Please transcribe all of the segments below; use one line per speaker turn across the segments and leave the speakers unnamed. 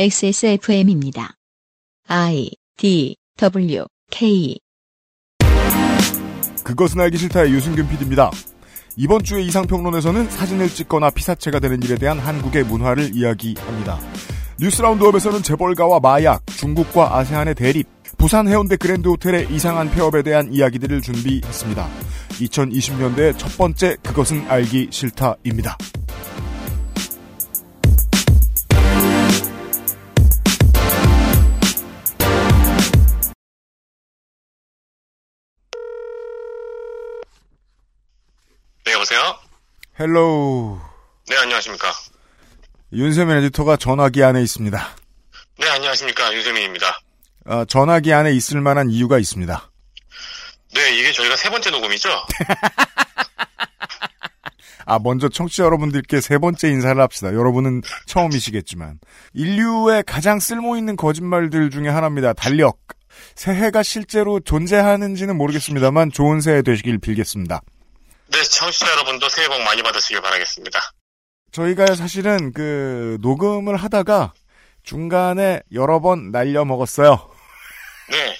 XSFM입니다. I D W K
그것은 알기 싫다의 유승균 PD입니다. 이번 주의 이상평론에서는 사진을 찍거나 피사체가 되는 일에 대한 한국의 문화를 이야기합니다. 뉴스 라운드업에서는 재벌가와 마약, 중국과 아세안의 대립, 부산 해운대 그랜드 호텔의 이상한 폐업에 대한 이야기들을 준비했습니다. 2020년대의 첫 번째 그것은 알기 싫다입니다.
여보세요?
Hello.
네, 안녕하십니까.
윤세민 에디터가 전화기 안에 있습니다.
네, 안녕하십니까. 윤세민입니다.
어, 전화기 안에 있을 만한 이유가 있습니다.
네, 이게 저희가 세 번째 녹음이죠?
아, 먼저 청취자 여러분들께 세 번째 인사를 합시다. 여러분은 처음이시겠지만. 인류의 가장 쓸모있는 거짓말들 중에 하나입니다. 달력. 새해가 실제로 존재하는지는 모르겠습니다만 좋은 새해 되시길 빌겠습니다.
네, 청취자 여러분도 새해 복 많이 받으시길 바라겠습니다.
저희가 사실은 그 녹음을 하다가 중간에 여러 번 날려 먹었어요.
네,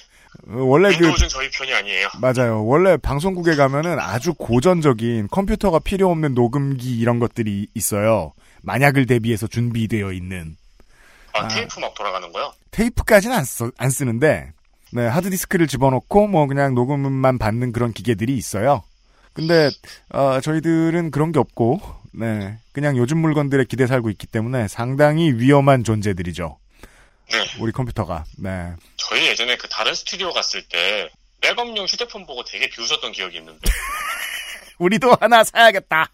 어, 원래 그
저희 편이 아니에요.
맞아요. 원래 방송국에 가면은 아주 고전적인 컴퓨터가 필요 없는 녹음기 이런 것들이 있어요. 만약을 대비해서 준비되어 있는
아,
아.
테이프 막 돌아가는 거요?
테이프까지는 안, 써, 안 쓰는데 네, 하드디스크를 집어넣고 뭐 그냥 녹음만 받는 그런 기계들이 있어요. 근데 어, 저희들은 그런 게 없고 네, 그냥 요즘 물건들에 기대 살고 있기 때문에 상당히 위험한 존재들이죠.
네,
우리 컴퓨터가. 네.
저희 예전에 그 다른 스튜디오 갔을 때 백업용 휴대폰 보고 되게 비웃었던 기억이 있는데.
우리도 하나 사야겠다.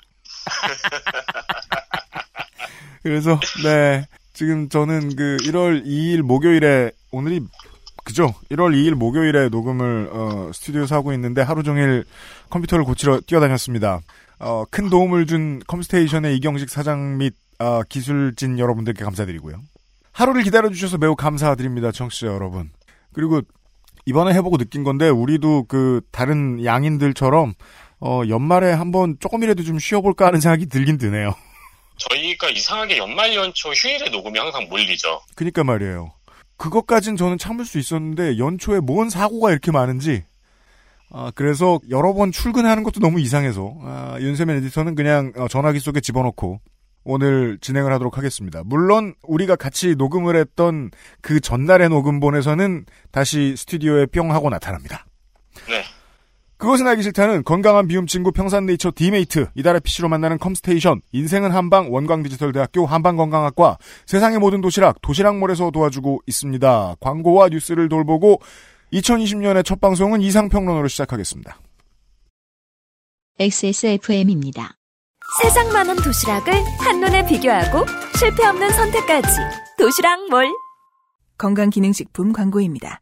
그래서 네 지금 저는 그 1월 2일 목요일에 오늘이 그죠? 1월 2일 목요일에 녹음을 어, 스튜디오에서 하고 있는데 하루 종일 컴퓨터를 고치러 뛰어다녔습니다. 어, 큰 도움을 준 컴스테이션의 이경식 사장 및 어, 기술진 여러분들께 감사드리고요. 하루를 기다려주셔서 매우 감사드립니다, 청취자 여러분. 그리고 이번에 해보고 느낀 건데 우리도 그 다른 양인들처럼 어, 연말에 한번 조금이라도 좀 쉬어볼까 하는 생각이 들긴 드네요.
저희가 이상하게 연말 연초 휴일에 녹음이 항상 몰리죠.
그니까 말이에요. 그것까진 저는 참을 수 있었는데 연초에 뭔 사고가 이렇게 많은지 아, 그래서 여러 번 출근하는 것도 너무 이상해서 아, 윤세민 에디터는 그냥 어, 전화기 속에 집어넣고 오늘 진행을 하도록 하겠습니다. 물론 우리가 같이 녹음을 했던 그 전날의 녹음본에서는 다시 스튜디오에 뿅 하고 나타납니다.
네,
그것은 알기 싫다는 건강한 비움 친구 평산네이처 디메이트, 이달의 PC로 만나는 컴스테이션, 인생은 한방 원광디지털대학교 한방건강학과, 세상의 모든 도시락, 도시락몰에서 도와주고 있습니다. 광고와 뉴스를 돌보고 2020년의 첫 방송은 이상평론으로 시작하겠습니다.
XSFM입니다.
세상 많은 도시락을 한눈에 비교하고 실패 없는 선택까지 도시락몰 건강기능식품 광고입니다.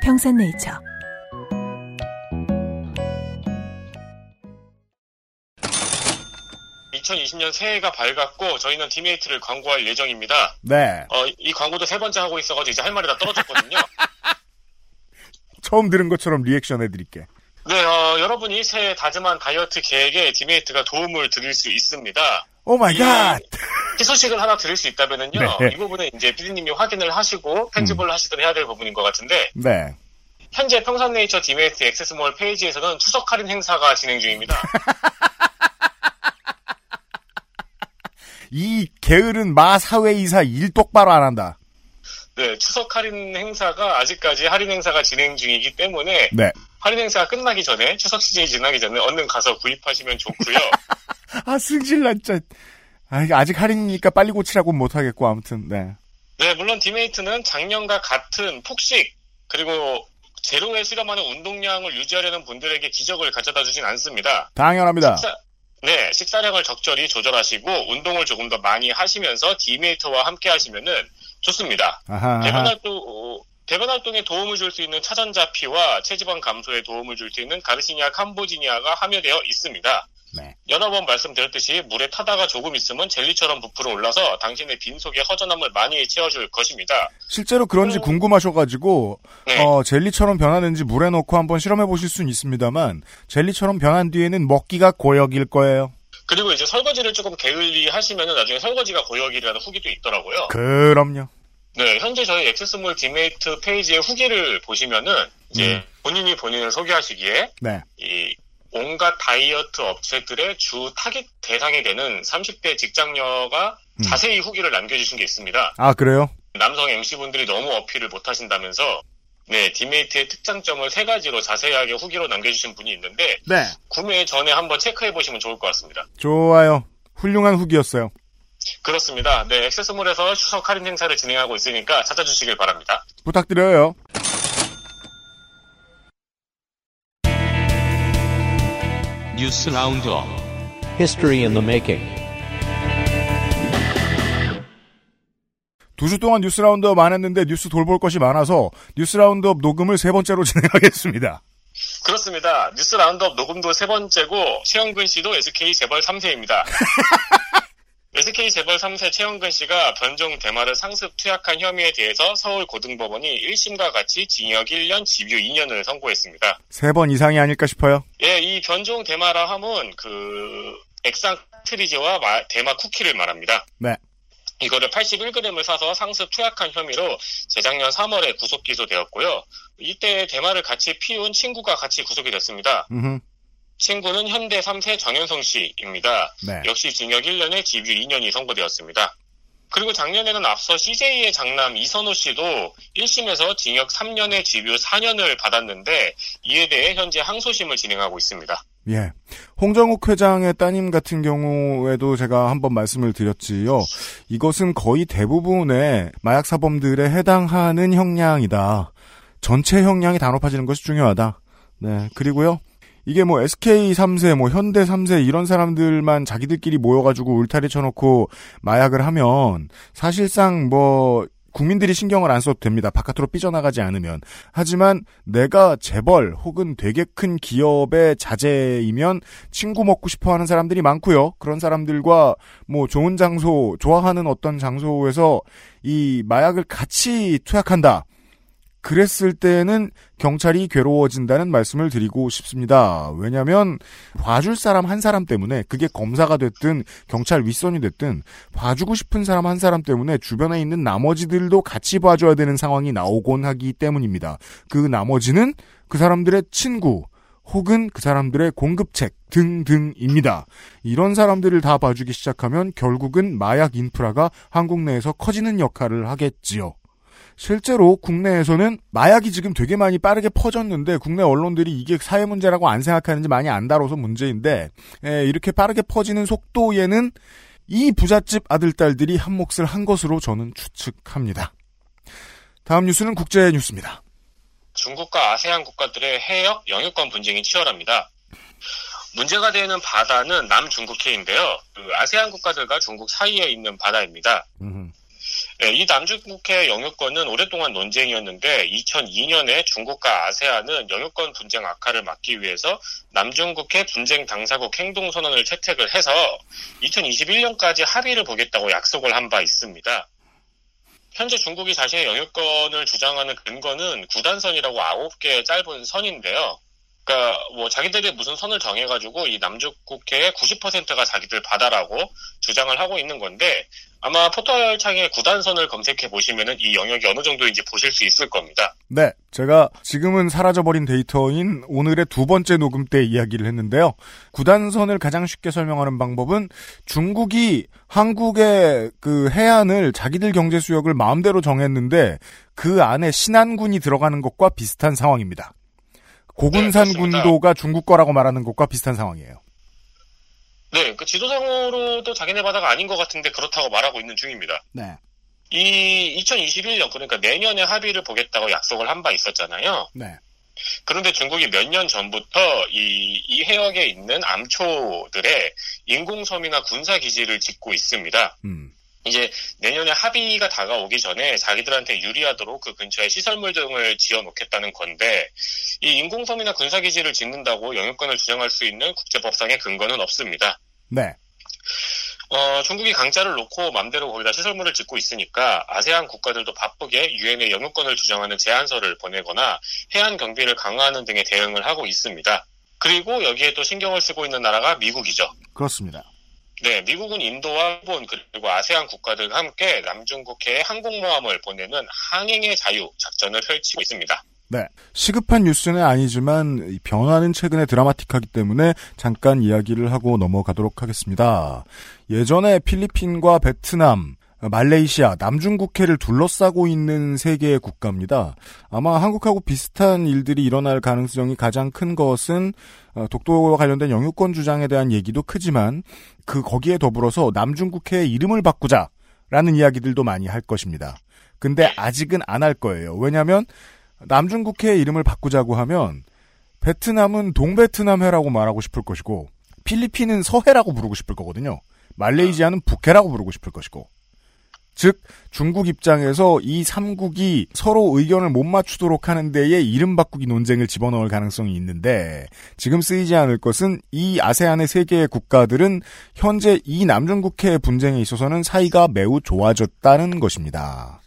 평산네이처.
이 2020년 새해가 밝았고 저희는 디메이트를 광고할 예정입니다.
네.
어, 이 광고도 세 번째 하고 있어가지고 이제 할 말이 다 떨어졌거든요.
처음 들은 것처럼 리액션 해드릴게.
네, 어, 여러분이 새해 다짐한 다이어트 계획에 디메이트가 도움을 드릴 수 있습니다.
Oh my god!
희소식을 하나 드릴 수 있다면은요,
네.
이 부분은 이제 피디님이 확인을 하시고 편집을 하시든 해야 될 부분인 것 같은데,
네.
현재 평산네이처 디메이트 액세스몰 페이지에서는 추석 할인 행사가 진행 중입니다.
이 게으른 마 사회이사 일 똑바로 안 한다.
네, 추석 할인 행사가 아직까지 할인 행사가 진행 중이기 때문에
네.
할인 행사가 끝나기 전에 추석 시즌이 지나기 전에 얼른 가서 구입하시면 좋고요.
아, 승질나, 진짜. 아, 아직 할인이니까 빨리 고치라고 못하겠고, 아무튼, 네.
네, 물론 디메이트는 작년과 같은 폭식 그리고 제로에 수렴하는 운동량을 유지하려는 분들에게 기적을 가져다 주진 않습니다.
당연합니다.
식사, 네, 식사량을 적절히 조절하시고 운동을 조금 더 많이 하시면서 디메이터와 함께 하시면은 좋습니다.
아하,
대변 어, 대변 활동에 도움을 줄 수 있는 차전자피와 체지방 감소에 도움을 줄 수 있는 가르시니아 캄보지니아가 함유되어 있습니다.
네.
여러 번 말씀드렸듯이 물에 타다가 조금 있으면 젤리처럼 부풀어 올라서 당신의 빈속에 허전함을 많이 채워줄 것입니다.
실제로 그런지
어.
궁금하셔가지고
네.
어, 젤리처럼 변하는지 물에 넣고 한번 실험해 보실 수는 있습니다만 젤리처럼 변한 뒤에는 먹기가 고역일 거예요.
그리고 이제 설거지를 조금 게을리 하시면은 나중에 설거지가 고역이라는 후기도 있더라고요.
그럼요.
네, 현재 저희 액세스몰 디메이트 페이지의 후기를 보시면은 이제
음.
본인이 본인을 소개하시기에
네.
이 온갖 다이어트 업체들의 주 타깃 대상이 되는 30대 직장녀가
음.
자세히 후기를 남겨주신 게 있습니다.
아 그래요?
남성 MC분들이 너무 어필을 못 하신다면서 네, 디메이트의 특장점을 세 가지로 자세하게 후기로 남겨주신 분이 있는데
네.
구매 전에 한번 체크해 보시면 좋을 것 같습니다.
좋아요. 훌륭한 후기였어요.
그렇습니다. 네, 액세스몰에서 추석 할인 행사를 진행하고 있으니까 찾아주시길 바랍니다.
부탁드려요.
뉴스 roundup
History in the making.
두 주 동안 뉴스 roundup 안 했는데 뉴스 돌볼 것이 많아서 뉴스 roundup 녹음을 세 번째로 진행하겠습니다.
그렇습니다. 뉴스 roundup 녹음도 세 번째고 최영근 씨도 SK 재벌 3세입니다. SK 재벌 3세 최영근 씨가 변종 대마를 상습 투약한 혐의에 대해서 서울 고등법원이 1심과 같이 징역 1년, 집유 2년을 선고했습니다.
세 번 이상이 아닐까 싶어요.
예, 이 변종 대마라 함은 그 액상 트리지와 마- 대마 쿠키를 말합니다.
네.
이거를 81g을 사서 상습 투약한 혐의로 재작년 3월에 구속 기소되었고요. 이때 대마를 같이 피운 친구가 같이 구속이 됐습니다.
음흠.
친구는 현대 3세 정현성 씨입니다.
네.
역시 징역 1년에 집유 2년이 선고되었습니다. 그리고 작년에는 앞서 CJ의 장남 이선호 씨도 1심에서 징역 3년에 집유 4년을 받았는데 이에 대해 현재 항소심을 진행하고 있습니다.
예. 홍정욱 회장의 따님 같은 경우에도 제가 한번 말씀을 드렸지요. 이것은 거의 대부분의 마약 사범들에 해당하는 형량이다. 전체 형량이 다 높아지는 것이 중요하다. 네. 그리고요. 이게 뭐 SK 3세, 뭐 현대 3세 이런 사람들만 자기들끼리 모여가지고 울타리 쳐놓고 마약을 하면 사실상 뭐 국민들이 신경을 안 써도 됩니다. 바깥으로 삐져나가지 않으면. 하지만 내가 재벌 혹은 되게 큰 기업의 자제이면 친구 먹고 싶어 하는 사람들이 많고요. 그런 사람들과 뭐 좋은 장소, 좋아하는 어떤 장소에서 이 마약을 같이 투약한다. 그랬을 때는 경찰이 괴로워진다는 말씀을 드리고 싶습니다. 왜냐하면 봐줄 사람 한 사람 때문에 그게 검사가 됐든 경찰 윗선이 됐든 봐주고 싶은 사람 한 사람 때문에 주변에 있는 나머지들도 같이 봐줘야 되는 상황이 나오곤 하기 때문입니다. 그 나머지는 그 사람들의 친구 혹은 그 사람들의 공급책 등등입니다. 이런 사람들을 다 봐주기 시작하면 결국은 마약 인프라가 한국 내에서 커지는 역할을 하겠지요. 실제로 국내에서는 마약이 지금 되게 많이 빠르게 퍼졌는데 국내 언론들이 이게 사회 문제라고 안 생각하는지 많이 안 다뤄서 문제인데 에, 이렇게 빠르게 퍼지는 속도에는 이 부잣집 아들 딸들이 한 몫을 한 것으로 저는 추측합니다. 다음 뉴스는 국제 뉴스입니다.
중국과 아세안 국가들의 해역 영유권 분쟁이 치열합니다. 문제가 되는 바다는 남중국해인데요. 그 아세안 국가들과 중국 사이에 있는 바다입니다.
음흠.
네, 이 남중국해 영유권은 오랫동안 논쟁이었는데 2002년에 중국과 아세안은 영유권 분쟁 악화를 막기 위해서 남중국해 분쟁 당사국 행동 선언을 채택을 해서 2021년까지 합의를 보겠다고 약속을 한 바 있습니다. 현재 중국이 자신의 영유권을 주장하는 근거는 구단선이라고 9개의 짧은 선인데요. 그러니까 뭐 자기들이 무슨 선을 정해가지고 이 남중국해의 90%가 자기들 바다라고 주장을 하고 있는 건데 아마 포털 창에 구단선을 검색해 보시면은 이 영역이 어느 정도인지 보실 수 있을 겁니다.
네, 제가 지금은 사라져버린 데이터인 오늘의 두 번째 녹음 때 이야기를 했는데요. 구단선을 가장 쉽게 설명하는 방법은 중국이 한국의 그 해안을 자기들 경제 수역을 마음대로 정했는데 그 안에 신안군이 들어가는 것과 비슷한 상황입니다. 고군산
네.
군도가 중국 거라고 말하는 것과 비슷한 상황이에요.
네, 그 지도상으로도 자기네 바다가 아닌 것 같은데 그렇다고 말하고 있는 중입니다.
네.
이 2021년 그러니까 내년에 합의를 보겠다고 약속을 한 바 있었잖아요.
네.
그런데 중국이 몇 년 전부터 이, 이 해역에 있는 암초들의 인공섬이나 군사기지를 짓고 있습니다.
음.
이제 내년에 합의가 다가오기 전에 자기들한테 유리하도록 그 근처에 시설물 등을 지어 놓겠다는 건데 이 인공섬이나 군사기지를 짓는다고 영유권을 주장할 수 있는 국제법상의 근거는 없습니다.
네.
어, 중국이 강자를 놓고 맘대로 거기다 시설물을 짓고 있으니까 아세안 국가들도 바쁘게 유엔에 영유권을 주장하는 제안서를 보내거나 해안 경비를 강화하는 등의 대응을 하고 있습니다. 그리고 여기에 또 신경을 쓰고 있는 나라가 미국이죠.
그렇습니다.
네, 미국은 인도와 일본 그리고 아세안 국가들과 함께 남중국해에 항공모함을 보내는 항행의 자유 작전을 펼치고 있습니다.
네. 시급한 뉴스는 아니지만 변화는 최근에 드라마틱하기 때문에 잠깐 이야기를 하고 넘어가도록 하겠습니다. 예전에 필리핀과 베트남, 말레이시아, 남중국해를 둘러싸고 있는 세 개의 국가입니다. 아마 한국하고 비슷한 일들이 일어날 가능성이 가장 큰 것은 어, 독도와 관련된 영유권 주장에 대한 얘기도 크지만 그 거기에 더불어서 남중국해의 이름을 바꾸자라는 이야기들도 많이 할 것입니다. 근데 아직은 안 할 거예요. 왜냐하면 남중국해의 이름을 바꾸자고 하면 베트남은 동베트남해라고 말하고 싶을 것이고 필리핀은 서해라고 부르고 싶을 거거든요. 말레이시아는 북해라고 부르고 싶을 것이고 즉 중국 입장에서 이 3국이 서로 의견을 못 맞추도록 하는 데에 이름 바꾸기 논쟁을 집어넣을 가능성이 있는데 지금 쓰이지 않을 것은 이 아세안의 세 개의 국가들은 현재 이 남중국해 분쟁에 있어서는 사이가 매우 좋아졌다는 것입니다.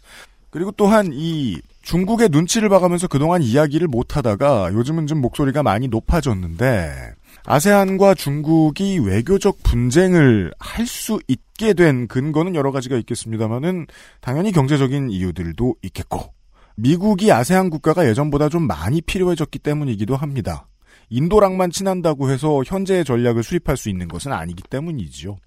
그리고 또한 이 중국의 눈치를 봐가면서 그동안 이야기를 못하다가 요즘은 좀 목소리가 많이 높아졌는데 아세안과 중국이 외교적 분쟁을 할 수 있게 된 근거는 여러 가지가 있겠습니다만은 당연히 경제적인 이유들도 있겠고 미국이 아세안 국가가 예전보다 좀 많이 필요해졌기 때문이기도 합니다. 인도랑만 친한다고 해서 현재의 전략을 수립할 수 있는 것은 아니기 때문이지요.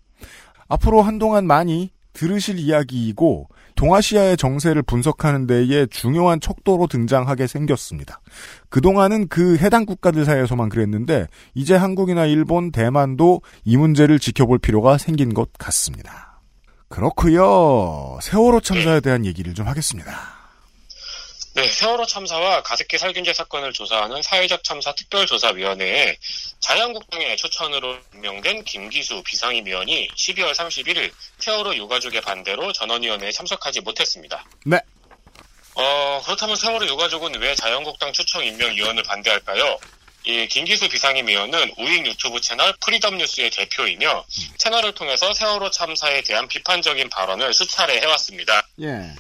앞으로 한동안 많이 들으실 이야기이고 동아시아의 정세를 분석하는 데에 중요한 척도로 등장하게 생겼습니다. 그동안은 그 해당 국가들 사이에서만 그랬는데 이제 한국이나 일본, 대만도 이 문제를 지켜볼 필요가 생긴 것 같습니다. 그렇고요. 세월호 참사에 대한 얘기를 좀 하겠습니다.
네, 세월호 참사와 가습기 살균제 사건을 조사하는 사회적 참사 특별조사위원회에 자유한국당의 추천으로 임명된 김기수 비상임위원이 12월 31일 세월호 유가족의 반대로 전원위원회에 참석하지 못했습니다.
네.
어, 그렇다면 세월호 유가족은 왜 자유한국당 추천 임명위원을 반대할까요? 이 김기수 비상임위원은 우익 유튜브 채널 프리덤 뉴스의 대표이며 채널을 통해서 세월호 참사에 대한 비판적인 발언을 수차례 해왔습니다.
예.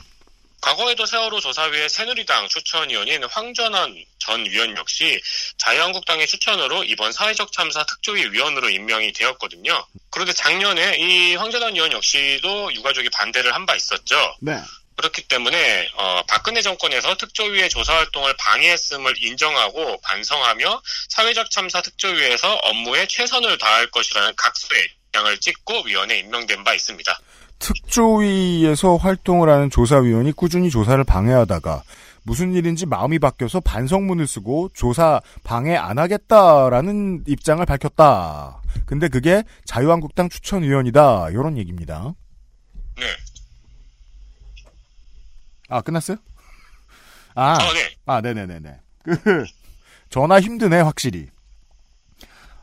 과거에도 세월호 조사위의 새누리당 추천위원인 황전원 전 위원 역시 자유한국당의 추천으로 이번 사회적 참사 특조위 위원으로 임명이 되었거든요. 그런데 작년에 이 황전원 위원 역시도 유가족이 반대를 한 바 있었죠.
네.
그렇기 때문에 어, 박근혜 정권에서 특조위의 조사 활동을 방해했음을 인정하고 반성하며 사회적 참사 특조위에서 업무에 최선을 다할 것이라는 각서의 입장을 찍고 위원에 임명된 바 있습니다.
특조위에서 활동을 하는 조사위원이 꾸준히 조사를 방해하다가 무슨 일인지 마음이 바뀌어서 반성문을 쓰고 조사 방해 안 하겠다라는 입장을 밝혔다. 근데 그게 자유한국당 추천위원이다. 이런 얘기입니다.
네.
아, 끝났어요? 아,
어, 네.
아, 네네네네. 그, 전화 힘드네, 확실히.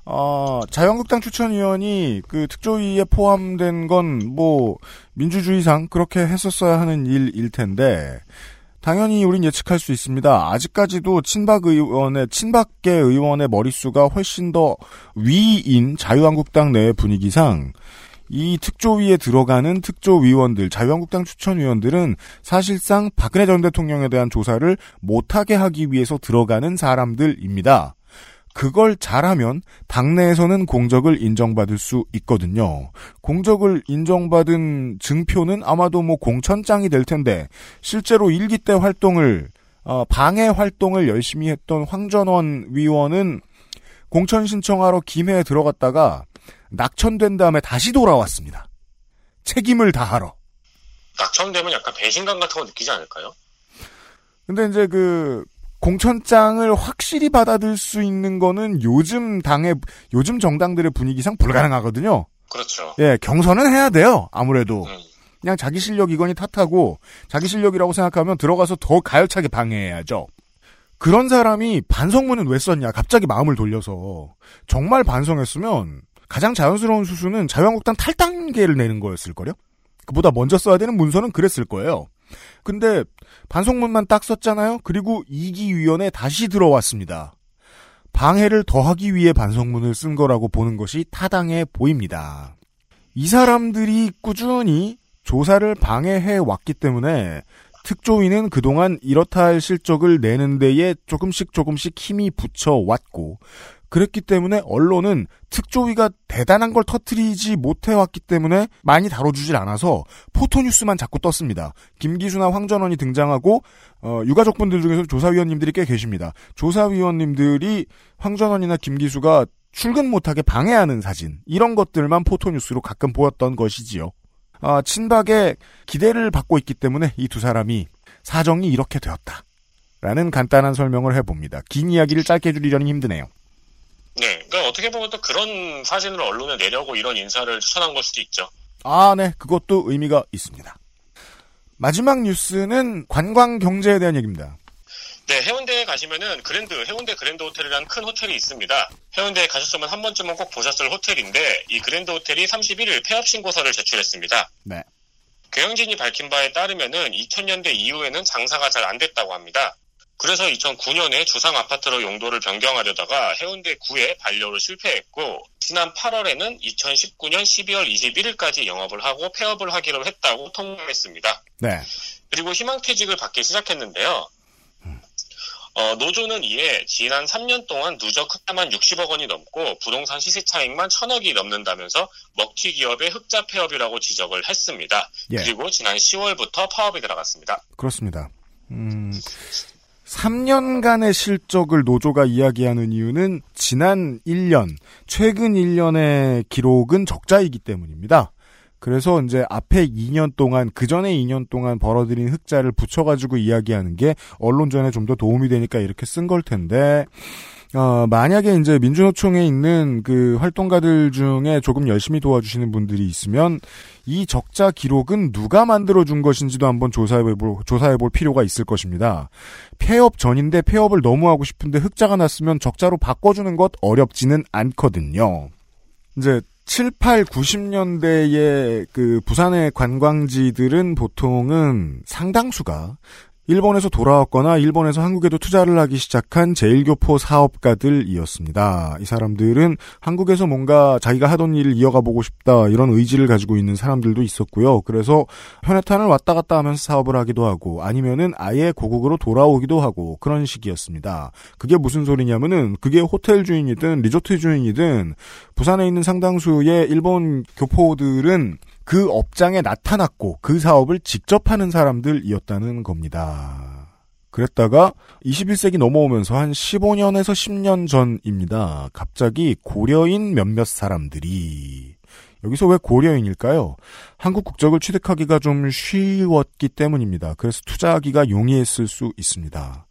어, 자유한국당 추천위원이 그 특조위에 포함된 건 뭐, 민주주의상 그렇게 했었어야 하는 일일 텐데, 당연히 우린 예측할 수 있습니다. 아직까지도 친박 의원의, 친박계 의원의 머릿수가 훨씬 더 위인 자유한국당 내 분위기상, 이 특조위에 들어가는 특조위원들, 자유한국당 추천위원들은 사실상 박근혜 전 대통령에 대한 조사를 못하게 하기 위해서 들어가는 사람들입니다. 그걸 잘하면 당내에서는 공적을 인정받을 수 있거든요. 공적을 인정받은 증표는 아마도 뭐 공천장이 될 텐데 실제로 일기 때 활동을 어, 방해 활동을 열심히 했던 황전원 위원은 공천 신청하러 김해에 들어갔다가 낙천된 다음에 다시 돌아왔습니다. 책임을 다하러.
낙천되면 약간 배신감 같은 거 느끼지 않을까요?
근데 이제 그 공천장을 확실히 받아들 수 있는 거는 요즘 당의 요즘 정당들의 분위기상 불가능하거든요.
그렇죠.
예, 경선은 해야 돼요. 아무래도
음,
그냥 자기 실력 이건이 탓하고 자기 실력이라고 생각하면 들어가서 더 가열차게 방해해야죠. 그런 사람이 반성문은 왜 썼냐? 갑자기 마음을 돌려서 정말 반성했으면 가장 자연스러운 수순은 자유한국당 탈당계를 내는 거였을걸요? 그보다 먼저 써야 되는 문서는 그랬을 거예요. 근데 반성문만 딱 썼잖아요. 그리고 이기위원회 다시 들어왔습니다. 방해를 더하기 위해 반성문을 쓴 거라고 보는 것이 타당해 보입니다. 이 사람들이 꾸준히 조사를 방해해 왔기 때문에 특조위는 그동안 이렇다 할 실적을 내는 데에 조금씩 조금씩 힘이 붙여 왔고 그랬기 때문에 언론은 특조위가 대단한 걸 터트리지 못해왔기 때문에 많이 다뤄주질 않아서 포토뉴스만 자꾸 떴습니다. 김기수나 황전원이 등장하고 어, 유가족분들 중에서 조사위원님들이 꽤 계십니다. 조사위원님들이 황전원이나 김기수가 출근 못하게 방해하는 사진 이런 것들만 포토뉴스로 가끔 보였던 것이지요. 아, 친박에 기대를 받고 있기 때문에 이 두 사람이 사정이 이렇게 되었다. 라는 간단한 설명을 해봅니다. 긴 이야기를 짧게 해주려니 힘드네요.
네, 그러니까 어떻게 보면 또 그런 사진을 언론에 내려고 이런 인사를 추천한 걸 수도 있죠.
아, 네. 그것도 의미가 있습니다. 마지막 뉴스는 관광 경제에 대한 얘기입니다.
네, 해운대에 가시면은 그랜드, 해운대 그랜드 호텔이라는 큰 호텔이 있습니다. 해운대에 가셨으면 한 번쯤은 꼭 보셨을 호텔인데 이 그랜드 호텔이 31일 폐업 신고서를 제출했습니다.
네.
경영진이 밝힌 바에 따르면은 2000년대 이후에는 장사가 잘 안 됐다고 합니다. 그래서 2009년에 주상 아파트로 용도를 변경하려다가 해운대 구에 반려로 실패했고 지난 8월에는 2019년 12월 21일까지 영업을 하고 폐업을 하기로 했다고 통보했습니다.
네.
그리고 희망퇴직을 받기 시작했는데요. 어, 노조는 이에 지난 3년 동안 누적 흑자만 60억 원이 넘고 부동산 시세 차익만 1000억이 넘는다면서 먹튀 기업의 흑자 폐업이라고 지적을 했습니다.
예.
그리고 지난 10월부터 파업이 들어갔습니다.
그렇습니다. 음, 3년간의 실적을 노조가 이야기하는 이유는 지난 1년, 최근 1년의 기록은 적자이기 때문입니다. 그래서 이제 앞에 2년 동안, 그 전에 2년 동안 벌어들인 흑자를 붙여가지고 이야기하는 게 언론전에 좀 더 도움이 되니까 이렇게 쓴 걸 텐데, 어, 만약에 이제 민주노총에 있는 그 활동가들 중에 조금 열심히 도와주시는 분들이 있으면 이 적자 기록은 누가 만들어준 것인지도 한번 조사해볼, 조사해볼 필요가 있을 것입니다. 폐업 전인데 폐업을 너무 하고 싶은데 흑자가 났으면 적자로 바꿔주는 것 어렵지는 않거든요. 이제 7, 8, 90년대의 그 부산의 관광지들은 보통은 상당수가 일본에서 돌아왔거나 일본에서 한국에도 투자를 하기 시작한 제일교포 사업가들이었습니다. 이 사람들은 한국에서 뭔가 자기가 하던 일을 이어가 보고 싶다 이런 의지를 가지고 있는 사람들도 있었고요. 그래서 현해탄을 왔다 갔다 하면서 사업을 하기도 하고 아니면은 아예 고국으로 돌아오기도 하고 그런 식이었습니다. 그게 무슨 소리냐면은 그게 호텔 주인이든 리조트 주인이든 부산에 있는 상당수의 일본 교포들은 그 업장에 나타났고 그 사업을 직접 하는 사람들이었다는 겁니다. 그랬다가 21세기 넘어오면서 한 15년에서 10년 전입니다. 갑자기 고려인 몇몇 사람들이 여기서 왜 고려인일까요? 한국 국적을 취득하기가 좀 쉬웠기 때문입니다. 그래서 투자하기가 용이했을 수 있습니다.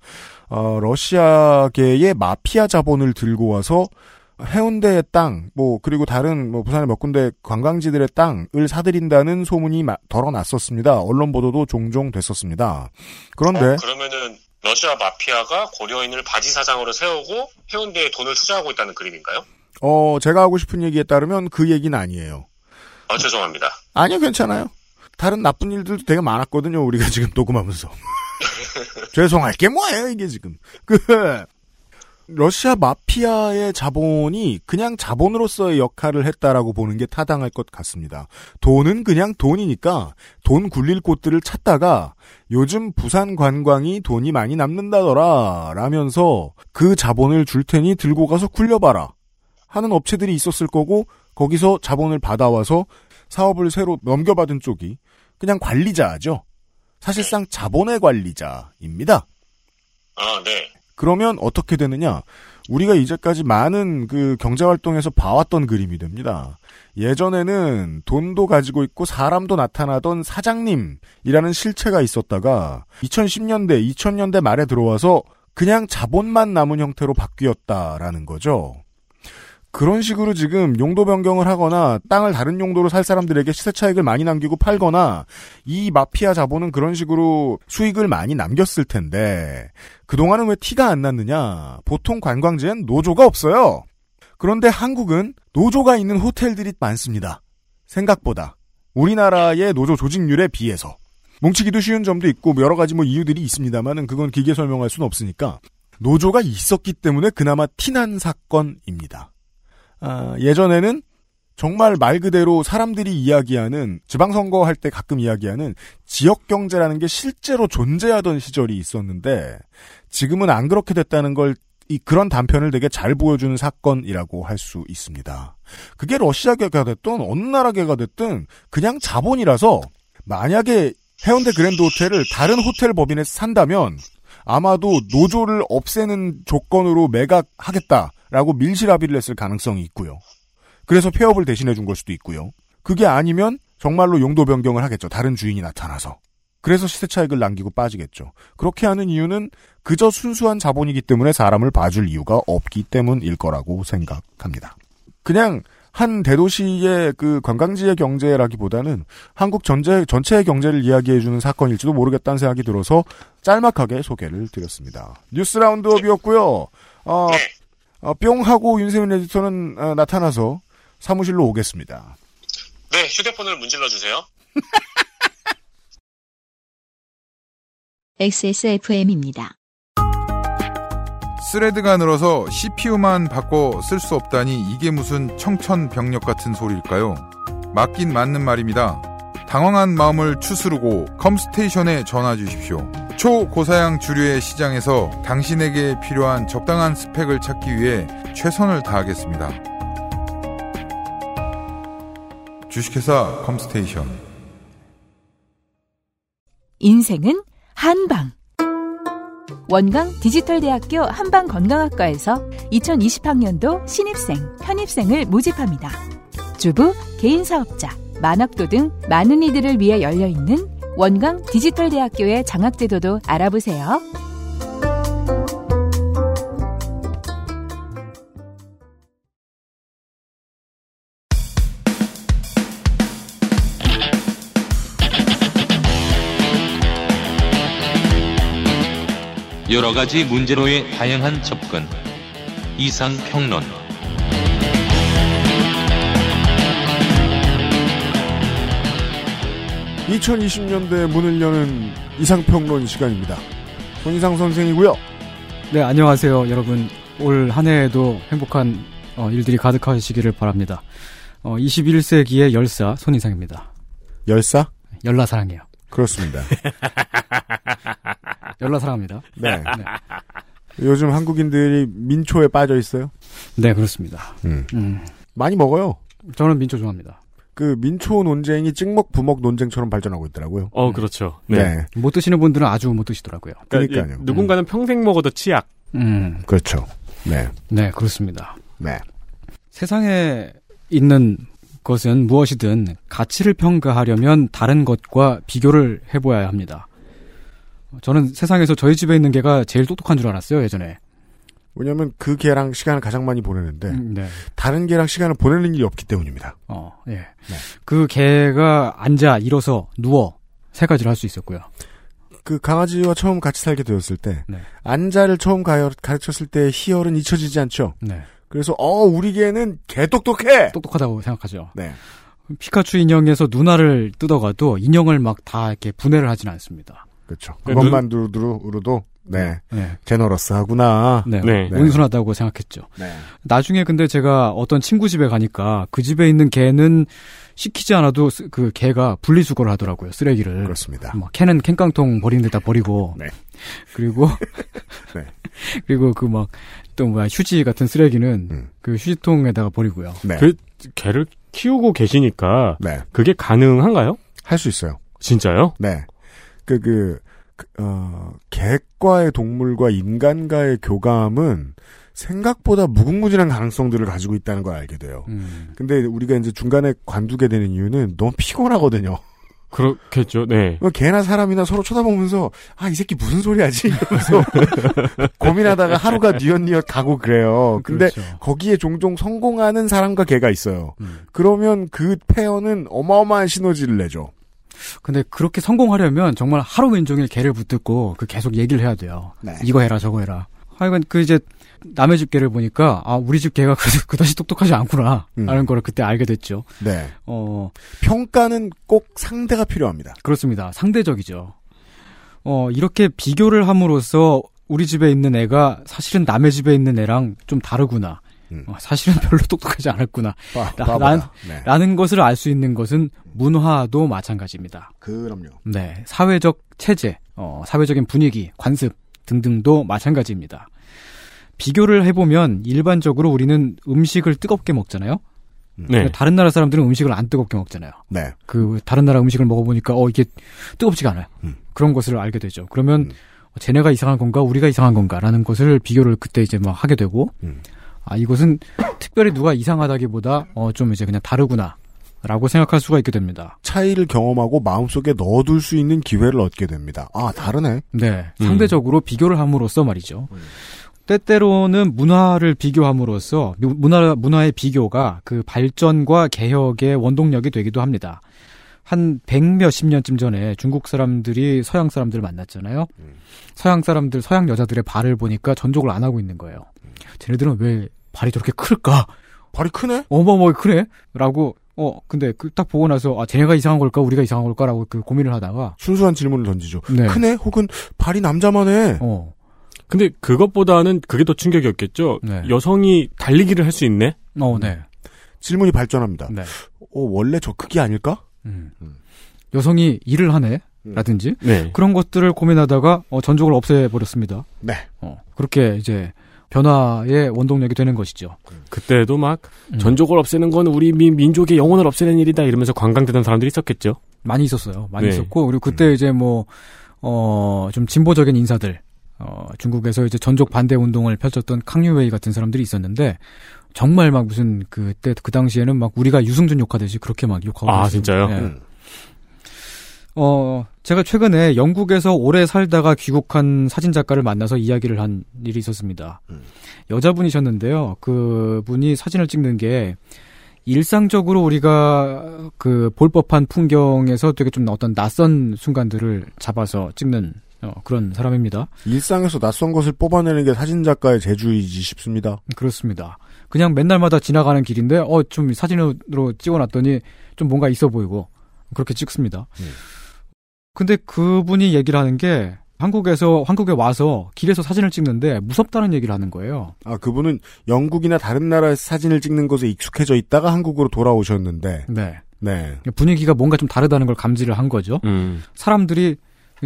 어, 러시아계의 마피아 자본을 들고 와서 해운대의 땅, 뭐 그리고 다른 뭐 부산의 몇 군데 관광지들의 땅을 사들인다는 소문이 마- 덜어났었습니다. 언론 보도도 종종 됐었습니다. 그런데
어, 그러면은 러시아 마피아가 고려인을 바지 사장으로 세우고 해운대에 돈을 투자하고 있다는 그림인가요?
어 제가 하고 싶은 얘기에 따르면 그 얘기는 아니에요.
아, 죄송합니다.
아니요, 괜찮아요. 다른 나쁜 일들도 되게 많았거든요. 우리가 지금 녹음하면서. 죄송할 게 뭐예요, 이게 지금. 그 러시아 마피아의 자본이 그냥 자본으로서의 역할을 했다라고 보는 게 타당할 것 같습니다. 돈은 그냥 돈이니까 돈 굴릴 곳들을 찾다가 요즘 부산 관광이 돈이 많이 남는다더라 라면서 그 자본을 줄 테니 들고 가서 굴려봐라 하는 업체들이 있었을 거고 거기서 자본을 받아와서 사업을 새로 넘겨받은 쪽이 그냥 관리자죠. 사실상 자본의 관리자입니다.
아, 네.
그러면 어떻게 되느냐? 우리가 이제까지 많은 그 경제활동에서 봐왔던 그림이 됩니다. 예전에는 돈도 가지고 있고 사람도 나타나던 사장님이라는 실체가 있었다가 2010년대, 2000년대 말에 들어와서 그냥 자본만 남은 형태로 바뀌었다라는 거죠. 그런 식으로 지금 용도 변경을 하거나 땅을 다른 용도로 살 사람들에게 시세 차익을 많이 남기고 팔거나 이 마피아 자본은 그런 식으로 수익을 많이 남겼을 텐데 그동안은 왜 티가 안 났느냐? 보통 관광지엔 노조가 없어요. 그런데 한국은 노조가 있는 호텔들이 많습니다. 생각보다 우리나라의 노조 조직률에 비해서 뭉치기도 쉬운 점도 있고 여러 가지 뭐 이유들이 있습니다만은 그건 길게 설명할 수는 없으니까 노조가 있었기 때문에 그나마 티난 사건입니다. 아, 예전에는 정말 말 그대로 사람들이 이야기하는 지방선거 할 때 가끔 이야기하는 지역 경제라는 게 실제로 존재하던 시절이 있었는데 지금은 안 그렇게 됐다는 걸 이 그런 단편을 되게 잘 보여주는 사건이라고 할 수 있습니다. 그게 러시아계가 됐든 어느 나라계가 됐든 그냥 자본이라서 만약에 해운대 그랜드 호텔을 다른 호텔 법인에 산다면 아마도 노조를 없애는 조건으로 매각하겠다 라고 밀실 합의를 했을 가능성이 있고요. 그래서 폐업을 대신해 준 걸 수도 있고요. 그게 아니면 정말로 용도 변경을 하겠죠. 다른 주인이 나타나서. 그래서 시세 차익을 남기고 빠지겠죠. 그렇게 하는 이유는 그저 순수한 자본이기 때문에 사람을 봐줄 이유가 없기 때문일 거라고 생각합니다. 그냥 한 대도시의 그 관광지의 경제라기보다는 한국 전체, 전체의 경제를 이야기해주는 사건일지도 모르겠다는 생각이 들어서 짤막하게 소개를 드렸습니다. 뉴스 라운드업이었고요. 어, 어, 뿅 하고 윤세민 에디터는 어, 나타나서 사무실로 오겠습니다.
네, 휴대폰을 문질러 주세요.
XSFM입니다.
스레드가 늘어서 CPU만 바꿔 쓸 수 없다니 이게 무슨 청천벽력 같은 소리일까요? 맞긴 맞는 말입니다. 당황한 마음을 추스르고 컴스테이션에 전화 주십시오. 초고사양 주류의 시장에서 당신에게 필요한 적당한 스펙을 찾기 위해 최선을 다하겠습니다. 주식회사 컴스테이션
인생은 한방. 원광 디지털대학교 한방건강학과에서 2020학년도 신입생, 편입생을 모집합니다. 주부, 개인사업자, 만학도 등 많은 이들을 위해 열려있는 원광 디지털대학교의 장학제도도 알아보세요.
여러 가지 문제로의 다양한 접근. 이상 평론.
2020년대 문을 여는 이상평론 시간입니다. 손이상 선생이고요.
네, 안녕하세요, 여러분. 올 한 해에도 행복한 어, 일들이 가득하시기를 바랍니다. 어, 21세기의 열사 손이상입니다.
열사?
열라 사랑해요.
그렇습니다.
열라 사랑합니다.
네.
네.
요즘 한국인들이 민초에 빠져 있어요.
네, 그렇습니다.
음.
음,
많이 먹어요.
저는 민초 좋아합니다.
그 민초 논쟁이 찍먹 부먹 논쟁처럼 발전하고 있더라고요.
어, 그렇죠. 네.
네.
못 드시는 분들은 아주 못 드시더라고요.
그러니까
그러니까요.
이- 누군가는 평생 먹어도 치약.
음,
그렇죠. 네.
네, 그렇습니다.
네.
세상에 있는 것은 무엇이든 가치를 평가하려면 다른 것과 비교를 해봐야 합니다. 저는 세상에서 저희 집에 있는 개가 제일 똑똑한 줄 알았어요, 예전에.
왜냐면 그 개랑 시간을 가장 많이 보내는데
음, 네.
다른 개랑 시간을 보내는 일이 없기 때문입니다.
어, 예. 그 개가 앉아, 일어서, 누워, 세 가지를 할 수 있었고요.
그 강아지와 처음 같이 살게 되었을 때
네.
안자를 처음 가르, 가르쳤을 때 희열은 잊혀지지 않죠.
네.
그래서 어 우리 개는 개 똑똑해.
똑똑하다고 생각하죠.
네.
피카츄 인형에서 누나를 뜯어가도 인형을 막 다 이렇게 분해를 하진 않습니다.
그렇죠.
네,
그것만으로도 네
네.
제너러스하구나.
네.
네.
네.
온순하다고 생각했죠.
네.
나중에 근데 제가 어떤 친구 집에 가니까 그 집에 있는 개는 시키지 않아도 쓰- 그 개가 분리수거를 하더라고요. 쓰레기를.
그렇습니다.
막 캔은 캔깡통 버리는 데다 버리고.
네.
그리고
네.
그리고 그 막 또 뭐야 휴지 같은 쓰레기는
음.
그 휴지통에다가 버리고요.
네.
그 개를 키우고 계시니까
네.
그게 가능한가요?
할 수 있어요.
진짜요?
네. 그, 그, 그, 어, 개과의 동물과 인간과의 교감은 생각보다 무궁무진한 가능성들을 가지고 있다는 걸 알게 돼요.
음.
근데 우리가 이제 중간에 관두게 되는 이유는 너무 피곤하거든요.
그렇겠죠. 네.
뭐 개나 사람이나 서로 쳐다보면서 아 이 새끼 무슨 소리 하지 이러면서 고민하다가 하루가 뉘엿뉘엿 가고 그래요. 근데
그렇죠.
거기에 종종 성공하는 사람과 개가 있어요.
음.
그러면 그 페어는 어마어마한 시너지를 내죠.
근데 그렇게 성공하려면 정말 하루 왼종일 개를 붙들고 그 계속 얘기를 해야 돼요.
네.
이거 해라 저거 해라. 하여간 그 이제 남의 집 개를 보니까 아 우리 집 개가 그- 그다지 똑똑하지 않구나
음.
라는 걸 그때 알게 됐죠.
네.
어
평가는 꼭 상대가 필요합니다.
그렇습니다. 상대적이죠. 어 이렇게 비교를 함으로써 우리 집에 있는 애가 사실은 남의 집에 있는 애랑 좀 다르구나.
음.
어, 사실은 별로 똑똑하지 않았구나.
빠,
라-
빠보다.
란-
네.
라는 것을 알 수 있는 것은 문화도 마찬가지입니다.
그럼요.
네, 사회적 체제, 어, 사회적인 분위기, 관습 등등도 마찬가지입니다. 비교를 해보면 일반적으로 우리는 음식을 뜨겁게 먹잖아요.
네.
다른 나라 사람들은 음식을 안 뜨겁게 먹잖아요.
네.
그 다른 나라 음식을 먹어보니까 어 이게 뜨겁지가 않아요.
음.
그런 것을 알게 되죠. 그러면
음.
쟤네가 이상한 건가 우리가 이상한 건가라는 것을 비교를 그때 이제 막 하게 되고
음.
아 이것은 특별히 누가 이상하다기보다 어 좀 이제 그냥 다르구나. 라고 생각할 수가 있게 됩니다.
차이를 경험하고 마음속에 넣어둘 수 있는 기회를 얻게 됩니다. 아, 다르네.
네.
음.
상대적으로 비교를 함으로써 말이죠. 때때로는 문화를 비교함으로써 무- 문화 문화의 비교가 그 발전과 개혁의 원동력이 되기도 합니다. 한 백 몇십 년쯤 전에 중국 사람들이 서양 사람들을 만났잖아요. 서양 사람들, 서양 여자들의 발을 보니까 전족을 안 하고 있는 거예요. 쟤네들은 왜 발이 저렇게 클까?
발이 크네?
어머머 그래? 라고 어 근데 그 딱 보고 나서 아 쟤네가 이상한 걸까 우리가 이상한 걸까라고 그 고민을 하다가
순수한 질문을 던지죠.
네.
크네? 혹은 발이 남자만 해.
어
근데 그것보다는 그게 더 충격이었겠죠.
네.
여성이 달리기를 할 수 있네?
어, 네.
질문이 발전합니다.
네.
어, 원래 저 크기 아닐까?
음.
음.
여성이 일을 하네?
음.
라든지
네.
그런 것들을 고민하다가 어, 전족을 없애버렸습니다.
네.
어, 그렇게 이제 변화의 원동력이 되는 것이죠.
그때도 막
음.
전족을 없애는 건 우리 민, 민족의 영혼을 없애는 일이다 이러면서 관광되던 사람들이 있었겠죠.
많이 있었어요. 많이
네.
있었고 그리고 그때 이제 뭐 어, 좀 진보적인 인사들 어, 중국에서 이제 전족 반대 운동을 펼쳤던 캉유웨이 같은 사람들이 있었는데 정말 막 무슨 그때 그 당시에는 막 우리가 유승준 욕하듯이 그렇게 막 욕하고
아,
그랬어요.
진짜요?
예.
음.
어, 제가 최근에 영국에서 오래 살다가 귀국한 사진 작가를 만나서 이야기를 한 일이 있었습니다.
음.
여자분이셨는데요. 그 분이 사진을 찍는 게 일상적으로 우리가 그 볼 법한 풍경에서 되게 좀 어떤 낯선 순간들을 잡아서 찍는 어, 그런 사람입니다.
일상에서 낯선 것을 뽑아내는 게 사진작가의 재주이지 싶습니다.
그렇습니다. 그냥 맨날마다 지나가는 길인데 어 좀 사진으로 찍어놨더니 좀 뭔가 있어 보이고 그렇게 찍습니다.
음.
근데 그분이 얘기를 하는 게 한국에서 한국에 와서 길에서 사진을 찍는데 무섭다는 얘기를 하는 거예요.
아, 그분은 영국이나 다른 나라의 사진을 찍는 것에 익숙해져 있다가 한국으로 돌아오셨는데,
네.
네.
분위기가 뭔가 좀 다르다는 걸 감지를 한 거죠.
음.
사람들이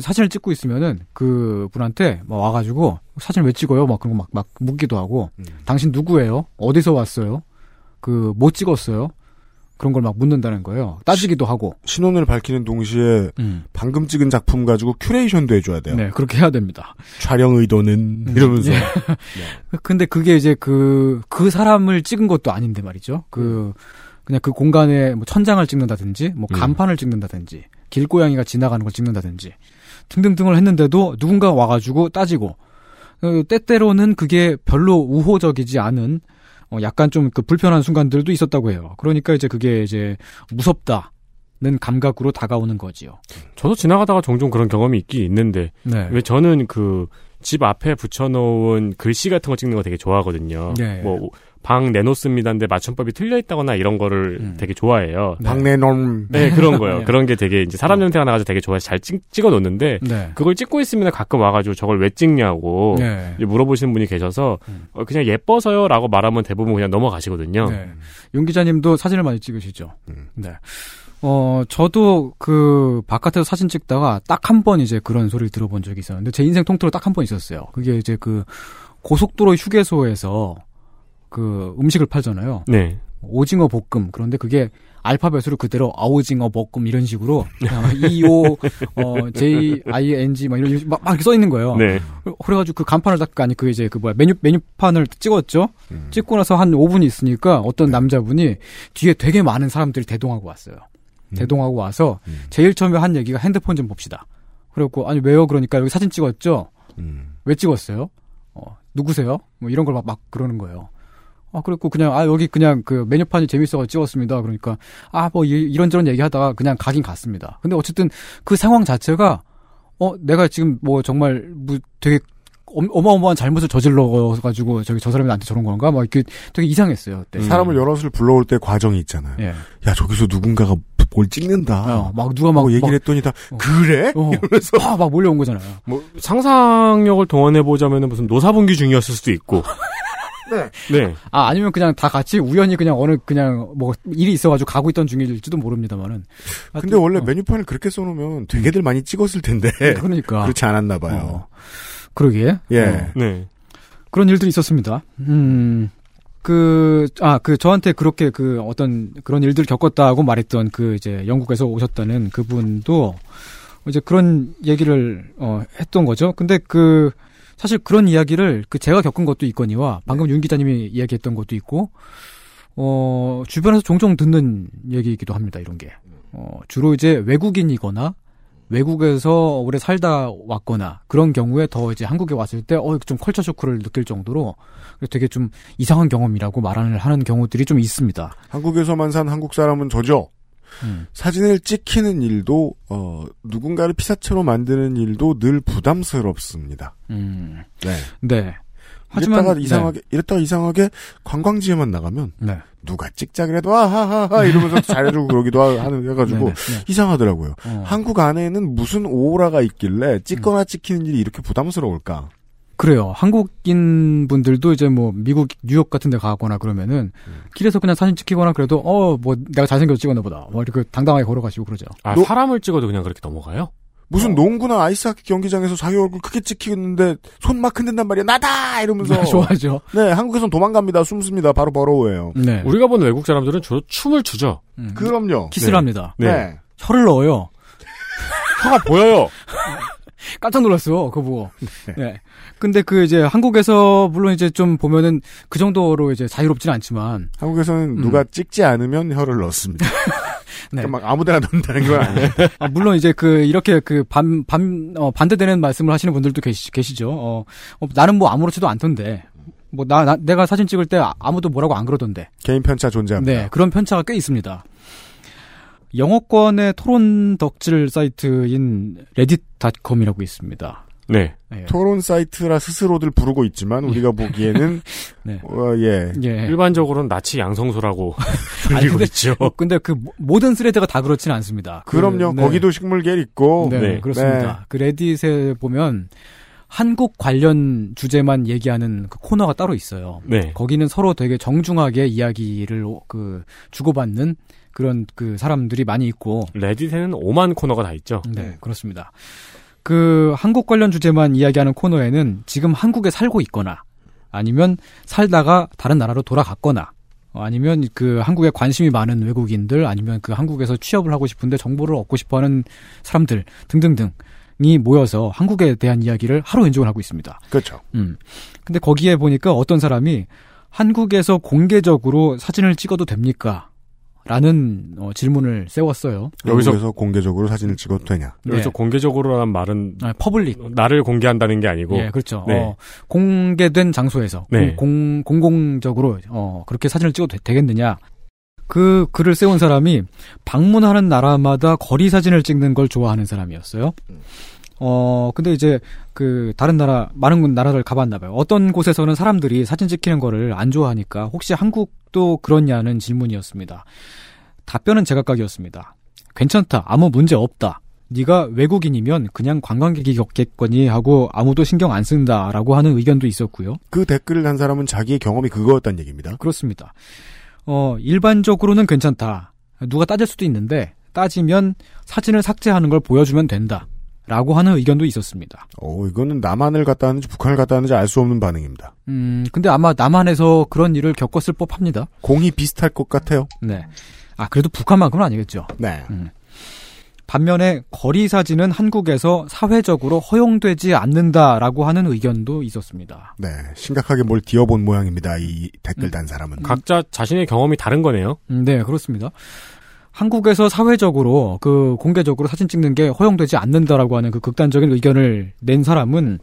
사진을 찍고 있으면은 그 분한테 막 와가지고 사진 왜 찍어요? 막 그런 거 막 막 묻기도 하고
음.
당신 누구예요? 어디서 왔어요? 그뭐 찍었어요? 그런 걸 막 묻는다는 거예요. 따지기도 하고.
신원을 밝히는 동시에
음.
방금 찍은 작품 가지고 큐레이션도 해줘야 돼요.
네, 그렇게 해야 됩니다.
촬영 의도는
음.
이러면서
예. 근데 그게 이제 그, 그 사람을 찍은 것도 아닌데 말이죠. 그, 그냥 그 공간에 뭐 천장을 찍는다든지, 뭐
음.
간판을 찍는다든지, 길고양이가 지나가는 걸 찍는다든지, 등등등을 했는데도 누군가 와가지고 따지고, 어, 때때로는 그게 별로 우호적이지 않은, 어, 약간 좀 그 불편한 순간들도 있었다고 해요. 그러니까 이제 그게 이제 무섭다 는 감각으로 다가오는 거지요.
저도 지나가다가 종종 그런 경험이 있긴 있는데
네.
왜 저는 그 집 앞에 붙여놓은 글씨 같은 거 찍는 거 되게 좋아하거든요.
네.
뭐 방 내놓습니다인데 맞춤법이 틀려 있다거나 이런 거를
음.
되게 좋아해요.
네.
박내놈
네, 그런 거예요.
네.
그런 게 되게 이제 사람 냄새가 나가지고 되게 좋아해서 잘 찍, 찍어 놓는데
네.
그걸 찍고 있으면 가끔 와가지고 저걸 왜 찍냐고
네.
물어보시는 분이 계셔서
음.
어, 그냥 예뻐서요라고 말하면 대부분 그냥 넘어가시거든요.
네. 윤 기자님도 사진을 많이 찍으시죠.
음.
네. 어, 저도 그 바깥에서 사진 찍다가 딱 한 번 이제 그런 소리를 들어본 적이 있었는데 제 인생 통틀어 딱 한 번 있었어요. 그게 이제 그 고속도로 휴게소에서 그 음식을 팔잖아요.
네.
오징어 볶음. 그런데 그게 알파벳으로 그대로 아오징어 볶음 이런 식으로 E O 어 J I N G 막 이런 막, 막 이렇게 써 있는 거예요.
네.
그래가지고 그 간판을 딱 아니 그 이제 그 뭐야 메뉴 메뉴판을 찍었죠.
음.
찍고 나서 한 5분 있으니까 어떤 남자분이 뒤에 되게 많은 사람들이 대동하고 왔어요. 대동하고 와서
음.
제일 처음에 한 얘기가 핸드폰 좀 봅시다. 그래갖고 아니 왜요? 그러니까 여기 사진 찍었죠.
음.
왜 찍었어요? 어, 누구세요? 뭐 이런 걸 막 막 그러는 거예요. 아, 그랬고 그냥 아 여기 그냥 그 메뉴판이 재밌어서 찍었습니다. 그러니까 아 뭐 이런저런 얘기하다가 그냥 가긴 갔습니다. 근데 어쨌든 그 상황 자체가 어 내가 지금 뭐 정말 뭐 되게 엄- 어마어마한 잘못을 저질러 가지고 저기 저 사람이 나한테 저런 건가 막 이렇게 되게 이상했어요. 그때.
사람을 여럿을 불러올 때 과정이 있잖아요.
예.
야 저기서 누군가가 뭘 찍는다.
어, 막 누가 막
하고 얘기를
막-
했더니 다
어.
그래?
어,
이러면서
막, 막 몰려온 거잖아요.
뭐 상상력을 동원해 보자면 무슨 노사분기 중이었을 수도 있고.
네.
네.
아 아니면 그냥 다 같이 우연히 그냥 어느 그냥 뭐 일이 있어가지고 가고 있던 중일지도 모릅니다만은.
근데 원래 메뉴판을 그렇게 써놓으면 되게들 많이 찍었을 텐데
그러니까
그렇지 않았나 봐요.
어, 그러게.
예.
어.
네.
그런 일들이 있었습니다. 음, 그, 아, 그, 저한테 그렇게 그 어떤 그런 일들을 겪었다고 말했던 그 이제 영국에서 오셨다는 그분도 이제 그런 얘기를, 어, 했던 거죠. 근데 그, 사실 그런 이야기를 그 제가 겪은 것도 있거니와 방금 윤 기자님이 이야기했던 것도 있고, 어, 주변에서 종종 듣는 얘기이기도 합니다. 이런 게. 어, 주로 이제 외국인이거나 외국에서 오래 살다 왔거나 그런 경우에 더 이제 한국에 왔을 때 어 좀 컬처 쇼크를 느낄 정도로 되게 좀 이상한 경험이라고 말을 하는 경우들이 좀 있습니다.
한국에서만 산 한국 사람은 저죠.
음.
사진을 찍히는 일도 어, 누군가를 피사체로 만드는 일도 늘 부담스럽습니다.
음.
네.
네.
하지만
하지만
이상하게 이랬다가 이상하게 관광지에만 나가면
네.
누가 찍자 그래도 아하하하 이러면서 잘해주고 그러기도 하- 하는 해가지고
네네, 네.
이상하더라고요.
어.
한국 안에는 무슨 오라가 있길래 찍거나 찍히는 일이 이렇게 부담스러울까?
그래요. 한국인 분들도 이제 뭐 미국 뉴욕 같은 데 가거나 그러면은 길에서 그냥 사진 찍히거나 그래도 어 뭐 내가 잘생겨서 찍었나 보다. 뭐 이렇게 당당하게 걸어가시고 그러죠.
아,
노-
사람을 찍어도 그냥 그렇게 넘어가요?
무슨
어.
농구나 아이스하키 경기장에서 자기 얼굴 크게 찍히는데 손 막 흔든단 말이야. 나다 이러면서
좋아하죠.
네 한국에선 도망갑니다. 숨습니다. 바로 버러워예요.
네.
우리가 보는 외국 사람들은 주로 춤을 추죠.
음.
그럼요.
키스를
네.
합니다.
네.
네.
혀를 넣어요.
혀가 보여요.
깜짝 놀랐어. 그거 보고.
네.
네. 근데 그 이제 한국에서 물론 이제 좀 보면은 그 정도로 이제 자유롭지는 않지만
한국에서는 누가 찍지 않으면 혀를 넣습니다.
네.
그러니까 막 아무데나 넣는다는 건 아니에요.
아, 물론 이제 그 이렇게 그 반, 반, 어, 반대되는 말씀을 하시는 분들도 계시, 계시죠. 어, 어, 나는 뭐 아무렇지도 않던데. 뭐 나, 나 내가 사진 찍을 때 아- 아무도 뭐라고 안 그러던데.
개인 편차 존재합니다.
네, 그런 편차가 꽤 있습니다. 영어권의 토론 덕질 사이트인 reddit.com이라고 있습니다.
네.
예.
토론 사이트라 스스로들 부르고 있지만 우리가 보기에는
네.
어, 예.
예.
일반적으로는 나치 양성소라고 불리고
근데-
있죠.
어, 근데 그 모- 모든 thread가 다 그렇지는 않습니다. 그,
그럼요.
네.
거기도 식물계 있고.
네,
네.
그렇습니다. 그 Reddit에 보면 한국 관련 주제만 얘기하는 그 코너가 따로 있어요.
네.
거기는 서로 되게 정중하게 이야기를 오- 그 주고받는 그런 그 사람들이 많이 있고
레딧에는 5만 코너가 다 있죠.
네, 그렇습니다. 그 한국 관련 주제만 이야기하는 코너에는 지금 한국에 살고 있거나 아니면 살다가 다른 나라로 돌아갔거나 어, 아니면 그 한국에 관심이 많은 외국인들 아니면 그 한국에서 취업을 하고 싶은데 정보를 얻고 싶어하는 사람들 등등등이 모여서 한국에 대한 이야기를 하루 연종을 하고 있습니다.
그렇죠.
음. 근데 거기에 보니까 어떤 사람이 한국에서 공개적으로 사진을 찍어도 됩니까? 라는 어, 질문을 세웠어요.
여기서-
공개적으로 사진을 찍어도 되냐?
여기서
네.
공개적으로란 말은
아, public.
나를 공개한다는 게 아니고
예, 그렇죠.
네.
어, 공개된 장소에서
네.
공, 공 공적으로 어, 그렇게 사진을 찍어도 되, 겠느냐그 글을 세운 사람이 방문하는 나라마다 거리 사진을 찍는 걸 좋아하는 사람이었어요. 어, 근데 이제 그 다른 나라 많은 나라를 가봤나 봐요. 어떤 곳에서는 사람들이 사진 찍히는 거를 안 좋아하니까 혹시 한국도 그렇냐는 질문이었습니다. 답변은 제각각이었습니다. 괜찮다. 아무 문제 없다. 네가 외국인이면 그냥 관광객이었겠거니 하고 아무도 신경 안 쓴다라고 하는 의견도 있었고요.
그 댓글을 단 사람은 자기의 경험이 그거였다는 얘기입니다.
그렇습니다. 어, 일반적으로는 괜찮다. 누가 따질 수도 있는데 따지면 사진을 삭제하는 걸 보여주면 된다. 라고 하는 의견도 있었습니다.
어, 이거는 남한을 갔다 하는지 북한을 갔다 하는지 알 수 없는 반응입니다.
음, 근데 아마 남한에서 그런 일을 겪었을 법합니다.
공이 비슷할 것 같아요.
네. 아, 그래도 북한만큼은 아니겠죠.
네.
음. 반면에 거리 사진은 한국에서 사회적으로 허용되지 않는다라고 하는 의견도 있었습니다.
네. 심각하게 뭘 뒤어본 모양입니다. 이 댓글 단 사람은.
각자 자신의 경험이 다른 거네요.
음, 네, 그렇습니다. 한국에서 사회적으로 그 공개적으로 사진 찍는 게 허용되지 않는다라고 하는 그 극단적인 의견을 낸 사람은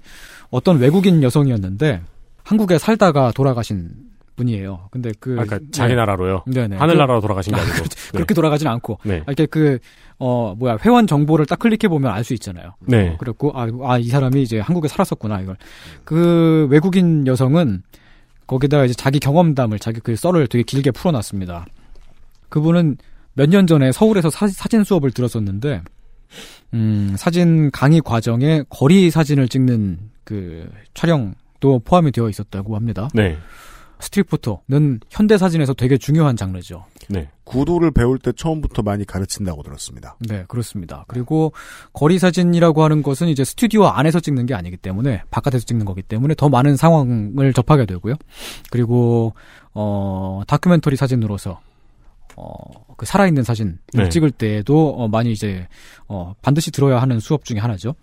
어떤 외국인 여성이었는데 한국에 살다가 돌아가신 분이에요. 근데 그
아까 자기 나라로요.
네네.
하늘나라로 돌아가신 게 아니고. 네.
그렇게 돌아가진 않고
네.
아, 이렇게 그, 어, 뭐야, 회원 정보를 딱 클릭해 보면 알 수 있잖아요.
네.
어, 그랬고, 아, 아, 이 사람이 이제 한국에 살았었구나, 이걸. 그 외국인 여성은 거기다가 이제 자기 경험담을, 자기 그 썰을 되게 길게 풀어놨습니다. 그분은 몇 년 전에 서울에서 사, 진 수업을 들었었는데, 음, 사진 강의 과정에 거리 사진을 찍는 그 촬영도 포함이 되어 있었다고 합니다.
네.
스트릿 포토는 현대 사진에서 되게 중요한 장르죠.
네.
구도를 배울 때 처음부터 많이 가르친다고 들었습니다.
네, 그렇습니다. 그리고 거리 사진이라고 하는 것은 이제 스튜디오 안에서 찍는 게 아니기 때문에 바깥에서 찍는 거기 때문에 더 많은 상황을 접하게 되고요. 그리고 어 다큐멘터리 사진으로서 어, 그 살아있는 사진을
네.
찍을 때에도 어, 많이 이제 어, 반드시 들어야 하는 수업 중에 하나죠.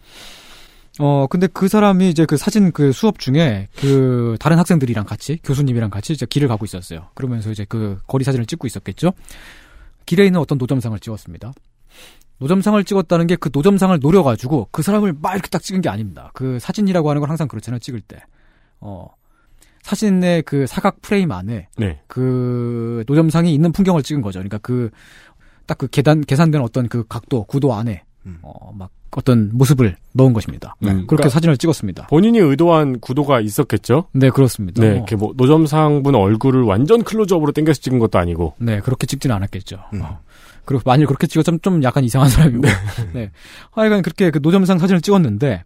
어, 근데 그 사람이 이제 그 사진 그 수업 중에 그 다른 학생들이랑 같이 교수님이랑 같이 이제 길을 가고 있었어요. 그러면서 이제 그 거리 사진을 찍고 있었겠죠. 길에 있는 어떤 노점상을 찍었습니다. 노점상을 찍었다는 게 그 노점상을 노려가지고 그 사람을 막 이렇게 딱 찍은 게 아닙니다. 그 사진이라고 하는 건 항상 그렇잖아요. 찍을 때. 어, 사진의 그 사각 프레임 안에
네.
그 노점상이 있는 풍경을 찍은 거죠. 그러니까 그 딱그 계단 계산된 어떤 그 각도 구도 안에 어막 어떤 모습을 넣은 것입니다.
음,
그렇게
그러니까
사진을 찍었습니다.
본인이 의도한 구도가 있었겠죠?
네 그렇습니다.
네.
어,
이렇게 뭐 노점상 분 얼굴을 완전 클로즈업으로 당겨서 찍은 것도 아니고.
네 그렇게 찍지는 않았겠죠. 어. 그리고 만일 그렇게 찍었으면 좀 약간 이상한 사람이고. 네. 하여간 그렇게 그 노점상 사진을 찍었는데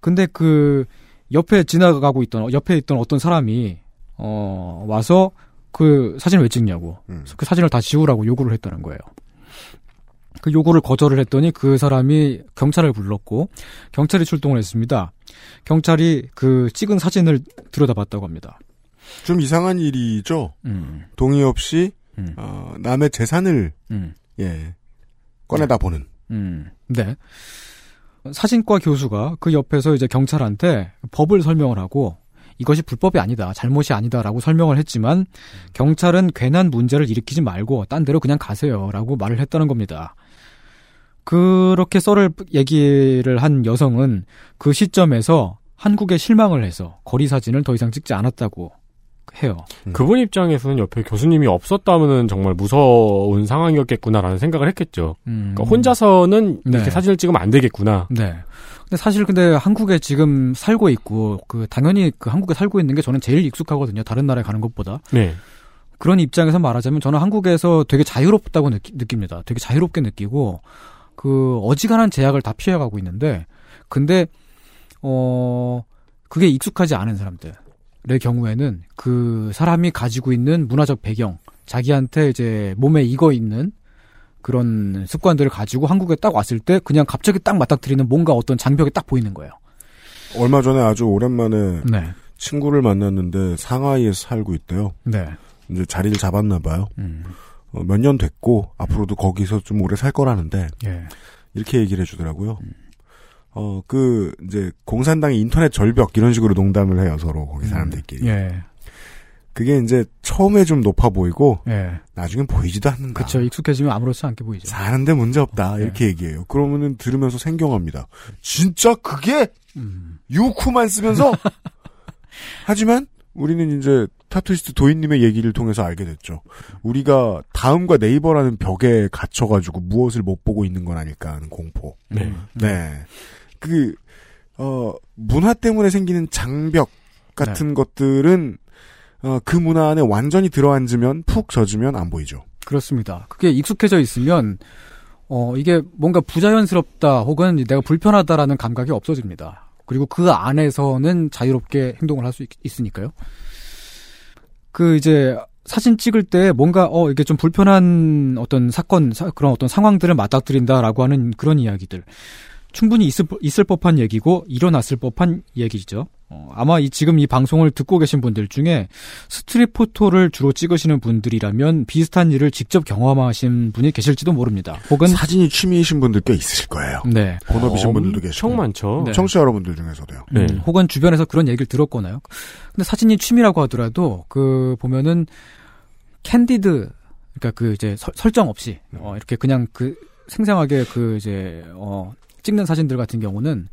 근데 그 옆에 지나가고 있던 옆에 있던 어떤 사람이 어 와서 그 사진을 왜 찍냐고 그 사진을 다 지우라고 요구를 했다는 거예요. 그 요구를 거절을 했더니 그 사람이 경찰을 불렀고 경찰이 출동을 했습니다. 경찰이 그 찍은 사진을 들여다봤다고 합니다.
좀 이상한 일이죠.
음.
동의 없이 어, 남의 재산을
음.
예 꺼내다 보는.
음, 네. 사진과 교수가 그 옆에서 이제 경찰한테 법을 설명을 하고 이것이 불법이 아니다, 잘못이 아니다라고 설명을 했지만 경찰은 괜한 문제를 일으키지 말고 딴 데로 그냥 가세요라고 말을 했다는 겁니다. 그렇게 썰을 얘기를 한 여성은 그 시점에서 한국에 실망을 해서 거리 사진을 더 이상 찍지 않았다고 해요.
그분 입장에서는 옆에 교수님이 없었다면은 정말 무서운 상황이었겠구나라는 생각을 했겠죠.
음.
그러니까 혼자서는 이렇게
네.
사진을 찍으면 안 되겠구나.
네. 근데 사실 근데 한국에 지금 살고 있고 그 당연히 그 한국에 살고 있는 게 저는 제일 익숙하거든요. 다른 나라에 가는 것보다.
네.
그런 입장에서 말하자면 저는 한국에서 되게 자유롭다고 느끼, 느낍니다. 되게 자유롭게 느끼고 그 어지간한 제약을 다 피해가고 있는데 근데 어 그게 익숙하지 않은 사람들 의 경우에는 그 사람이 가지고 있는 문화적 배경, 자기한테 이제 몸에 익어 있는 그런 습관들을 가지고 한국에 딱 왔을 때 그냥 갑자기 딱 맞닥뜨리는 뭔가 어떤 장벽이 딱 보이는 거예요.
얼마 전에 아주 오랜만에
네.
친구를 만났는데 상하이에서 살고 있대요.
네.
이제 자리를 잡았나 봐요.
음.
어, 몇년 됐고 앞으로도 거기서 좀 오래 살 거라는데
예.
이렇게 얘기를 해주더라고요. 어, 그, 이제, 공산당의 인터넷 절벽, 이런 식으로 농담을 해요, 서로, 거기 사람들끼리.
예.
그게 이제, 처음에 좀 높아 보이고,
예.
나중엔 보이지도 않는다.
그쵸. 익숙해지면 아무렇지 않게 보이죠.
사는데 문제 없다, 이렇게 얘기해요. 그러면은 들으면서 생경합니다. 진짜 그게?
음.
유쿠만 쓰면서? 하지만, 우리는 이제, 타투이스트 도인님의 얘기를 통해서 알게 됐죠. 우리가 다음과 네이버라는 벽에 갇혀가지고 무엇을 못 보고 있는 건 아닐까 하는 공포.
네.
네. 그, 어, 문화 때문에 생기는 장벽 같은 것들은, 어, 그 문화 안에 완전히 들어앉으면, 푹 젖으면 안 보이죠.
그렇습니다. 그게 익숙해져 있으면 어 이게 뭔가 부자연스럽다 혹은 내가 불편하다라는 감각이 없어집니다. 그리고 그 안에서는 자유롭게 행동을 할 수 있으니까요. 그 이제 사진 찍을 때 뭔가 어 이게 좀 불편한 어떤 사건 사- 그런 어떤 상황들을 맞닥뜨린다라고 하는 그런 이야기들 충분히 있을, 법- 있을 법한 얘기고 일어났을 법한 얘기죠. 어, 아마 이 지금 이 방송을 듣고 계신 분들 중에 street photo를 주로 찍으시는 분들이라면 비슷한 일을 직접 경험하신 분이 계실지도 모릅니다. 혹은
사진이 취미이신 분들 꽤 있으실 거예요.
네.
본업이신 분들도 계시고.
엄청 많죠.
네.
청취자 여러분들 중에서도요.
네.
음, 혹은 주변에서 그런 얘기를 들었거나요. 근데 사진이 취미라고 하더라도 그 보면은 candid 그러니까 그 이제 설, 설정 없이 어 이렇게 그냥 그 생생하게 그 이제 어 찍는 사진들 같은 경우는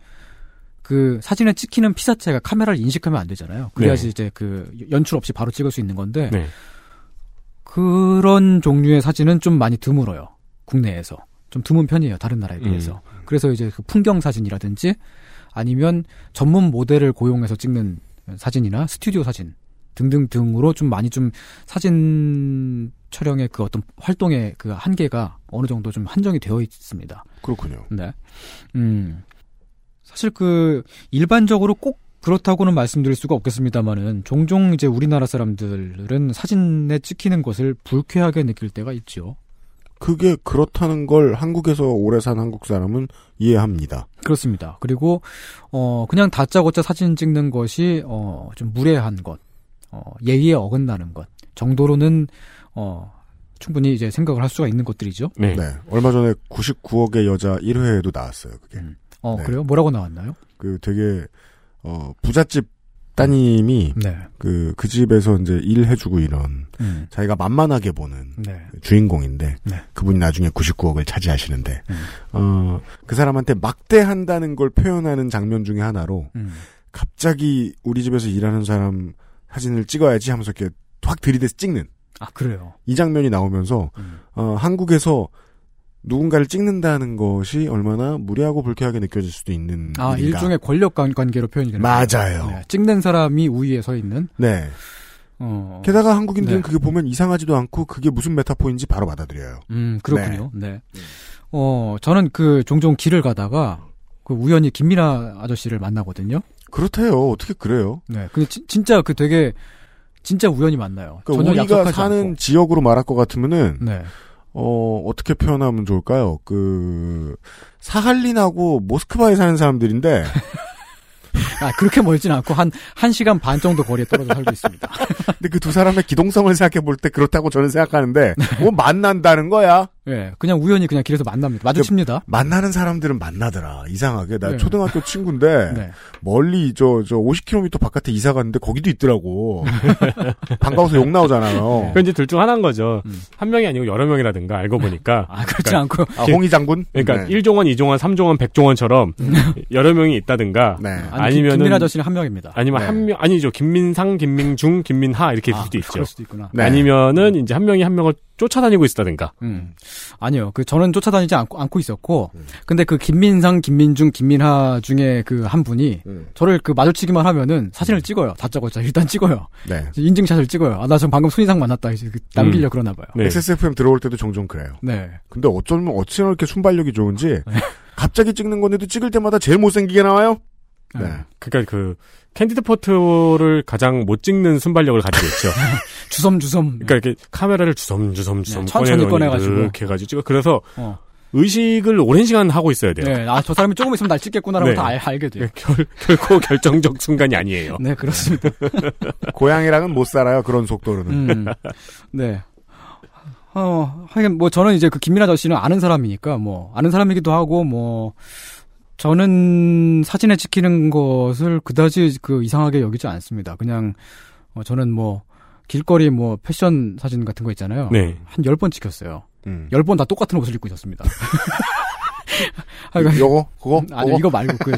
그 사진에 찍히는 피사체가 카메라를 인식하면 안 되잖아요. 그래야지
네.
이제 그 연출 없이 바로 찍을 수 있는 건데
네.
그런 종류의 사진은 좀 많이 드물어요. 국내에서 좀 드문 편이에요. 다른 나라에 비해서. 그래서 이제 그 풍경 사진이라든지 아니면 전문 모델을 고용해서 찍는 사진이나 스튜디오 사진 등등등으로 좀 많이 좀 사진 촬영의 그 어떤 활동의 그 한계가 어느 정도 좀 한정이 되어 있습니다.
그렇군요.
네. 음. 사실 그 일반적으로 꼭 그렇다고는 말씀드릴 수가 없겠습니다만은 종종 이제 우리나라 사람들은 사진에 찍히는 것을 불쾌하게 느낄 때가 있죠.
그게 그렇다는 걸 한국에서 오래 산 한국 사람은 이해합니다.
그렇습니다. 그리고 어 그냥 다짜고짜 사진 찍는 것이 어좀 무례한 것, 어 예의에 어긋나는 것 정도로는 어 충분히 이제 생각을 할 수가 있는 것들이죠.
네.
얼마 전에 99억의 여자 1회에도 나왔어요. 그게.
어
네.
그래요? 뭐라고 나왔나요?
그 되게 어 부잣집 따님이
네.
그, 그 집에서 이제 일해주고 이런
음.
자기가 만만하게 보는
네.
주인공인데
네.
그분이 나중에 99억을 차지하시는데
음.
어, 그 사람한테 막대한다는 걸 표현하는 장면 중에 하나로
음.
갑자기 우리 집에서 일하는 사람 사진을 찍어야지 하면서 이렇게 확 들이대서 찍는
아 그래요.
이 장면이 나오면서
음.
어, 한국에서 누군가를 찍는다는 것이 얼마나 무례하고 불쾌하게 느껴질 수도 있는
아
일인가.
일종의 권력 관- 관계로 표현이 되는
맞아요.
네. 찍는 사람이 우위에 서 있는.
네.
어.
게다가 한국인들은
네.
그게 보면 이상하지도 않고 그게 무슨 메타포인지 바로 받아들여요.
음, 그렇군요. 네. 어, 저는 그 종종 길을 가다가 그 우연히 김민아 아저씨를 만나거든요.
그렇대요. 어떻게 그래요?
네. 근데 지- 진짜 그 되게 진짜 우연히 만나요.
그러니까
전혀
우리가 사는
않고.
지역으로 말할 것 같으면은
네.
어 어떻게 표현하면 좋을까요? 그 사할린하고 모스크바에 사는 사람들인데
아, 그렇게 멀진 않고 한, 한 시간 반 정도 거리에 떨어져 살고 있습니다.
근데 그 두 사람의 기동성을 생각해 볼 때 그렇다고 저는 생각하는데
네.
뭐 만난다는 거야.
예. 그냥 우연히 그냥 길에서 만납니다. 마주칩니다.
만나는 사람들은 만나더라. 이상하게 나
네.
초등학교 친구인데
네.
멀리 저 저 50km 바깥에 이사 갔는데 거기도 있더라고. 반가워서 욕 나오잖아요.
그 이제 둘중 하나인 거죠.
음.
한 명이 아니고 여러 명이라든가 알고 보니까.
아, 그렇지 않고.
아, 홍희 장군?
그러니까
네.
1종원, 2종원, 3종원, 100종원처럼 여러 명이 있다든가
네.
아니, 김-
아니면은-
김민아 아저씨는 한 명입니다.
아니면
네.
한 명, 아니죠. 김민상, 김민중, 김민하 이렇게 있을
아,
수도 있죠.
그럴 수도 있구나.
네.
아니면은 이제 한 명이 한 명을 쫓아다니고 있다든가.
음. 아니요. 그 저는 쫓아다니지 않고, 않고 있었고,
음.
근데 그 김민상, 김민중, 김민하 중에 그 한 분이
음.
저를 그 마주치기만 하면은 사진을 찍어요. 다짜고짜 일단 찍어요.
네.
인증샷을 찍어요. 아, 나 지금 방금 손이상 만났다. 이제 그 남기려 고 그러나 봐요.
네.
XSFM 들어올 때도 종종 그래요.
네.
근데 어쩌면 어찌나 이렇게 순발력이 좋은지 갑자기 찍는 건데도 찍을 때마다 제일 못생기게 나와요. 네.
그러니까 그 candid photo를 가장 못 찍는 순발력을 가지고 있죠.
주섬주섬.
그러니까 이렇게 카메라를 주섬주섬 주섬
네, 천천히 꺼내가지고.
이렇게 해가지고 찍어. 그래서
어.
의식을 오랜 시간 하고 있어야 돼요.
네. 아, 저 사람이 조금 있으면 날 찍겠구나라고
네.
다 알, 알게 돼요.
결, 결코 결정적 순간이 아니에요.
네, 그렇습니다.
고양이랑은 못 살아요. 그런 속도로는.
음. 네. 어, 하여간 뭐 저는 이제 그 김민아 아저씨는 아는 사람이니까 뭐 아는 사람이기도 하고 뭐 저는 사진에 찍히는 것을 그다지 그 이상하게 여기지 않습니다. 그냥 어, 저는 뭐 길거리 뭐 패션 사진 같은 거 있잖아요.
네.
한열번 찍혔어요.
음.
열번다 똑같은 옷을 입고 있었습니다. 하여간
요거 그거
아니
그거?
이거 말고 그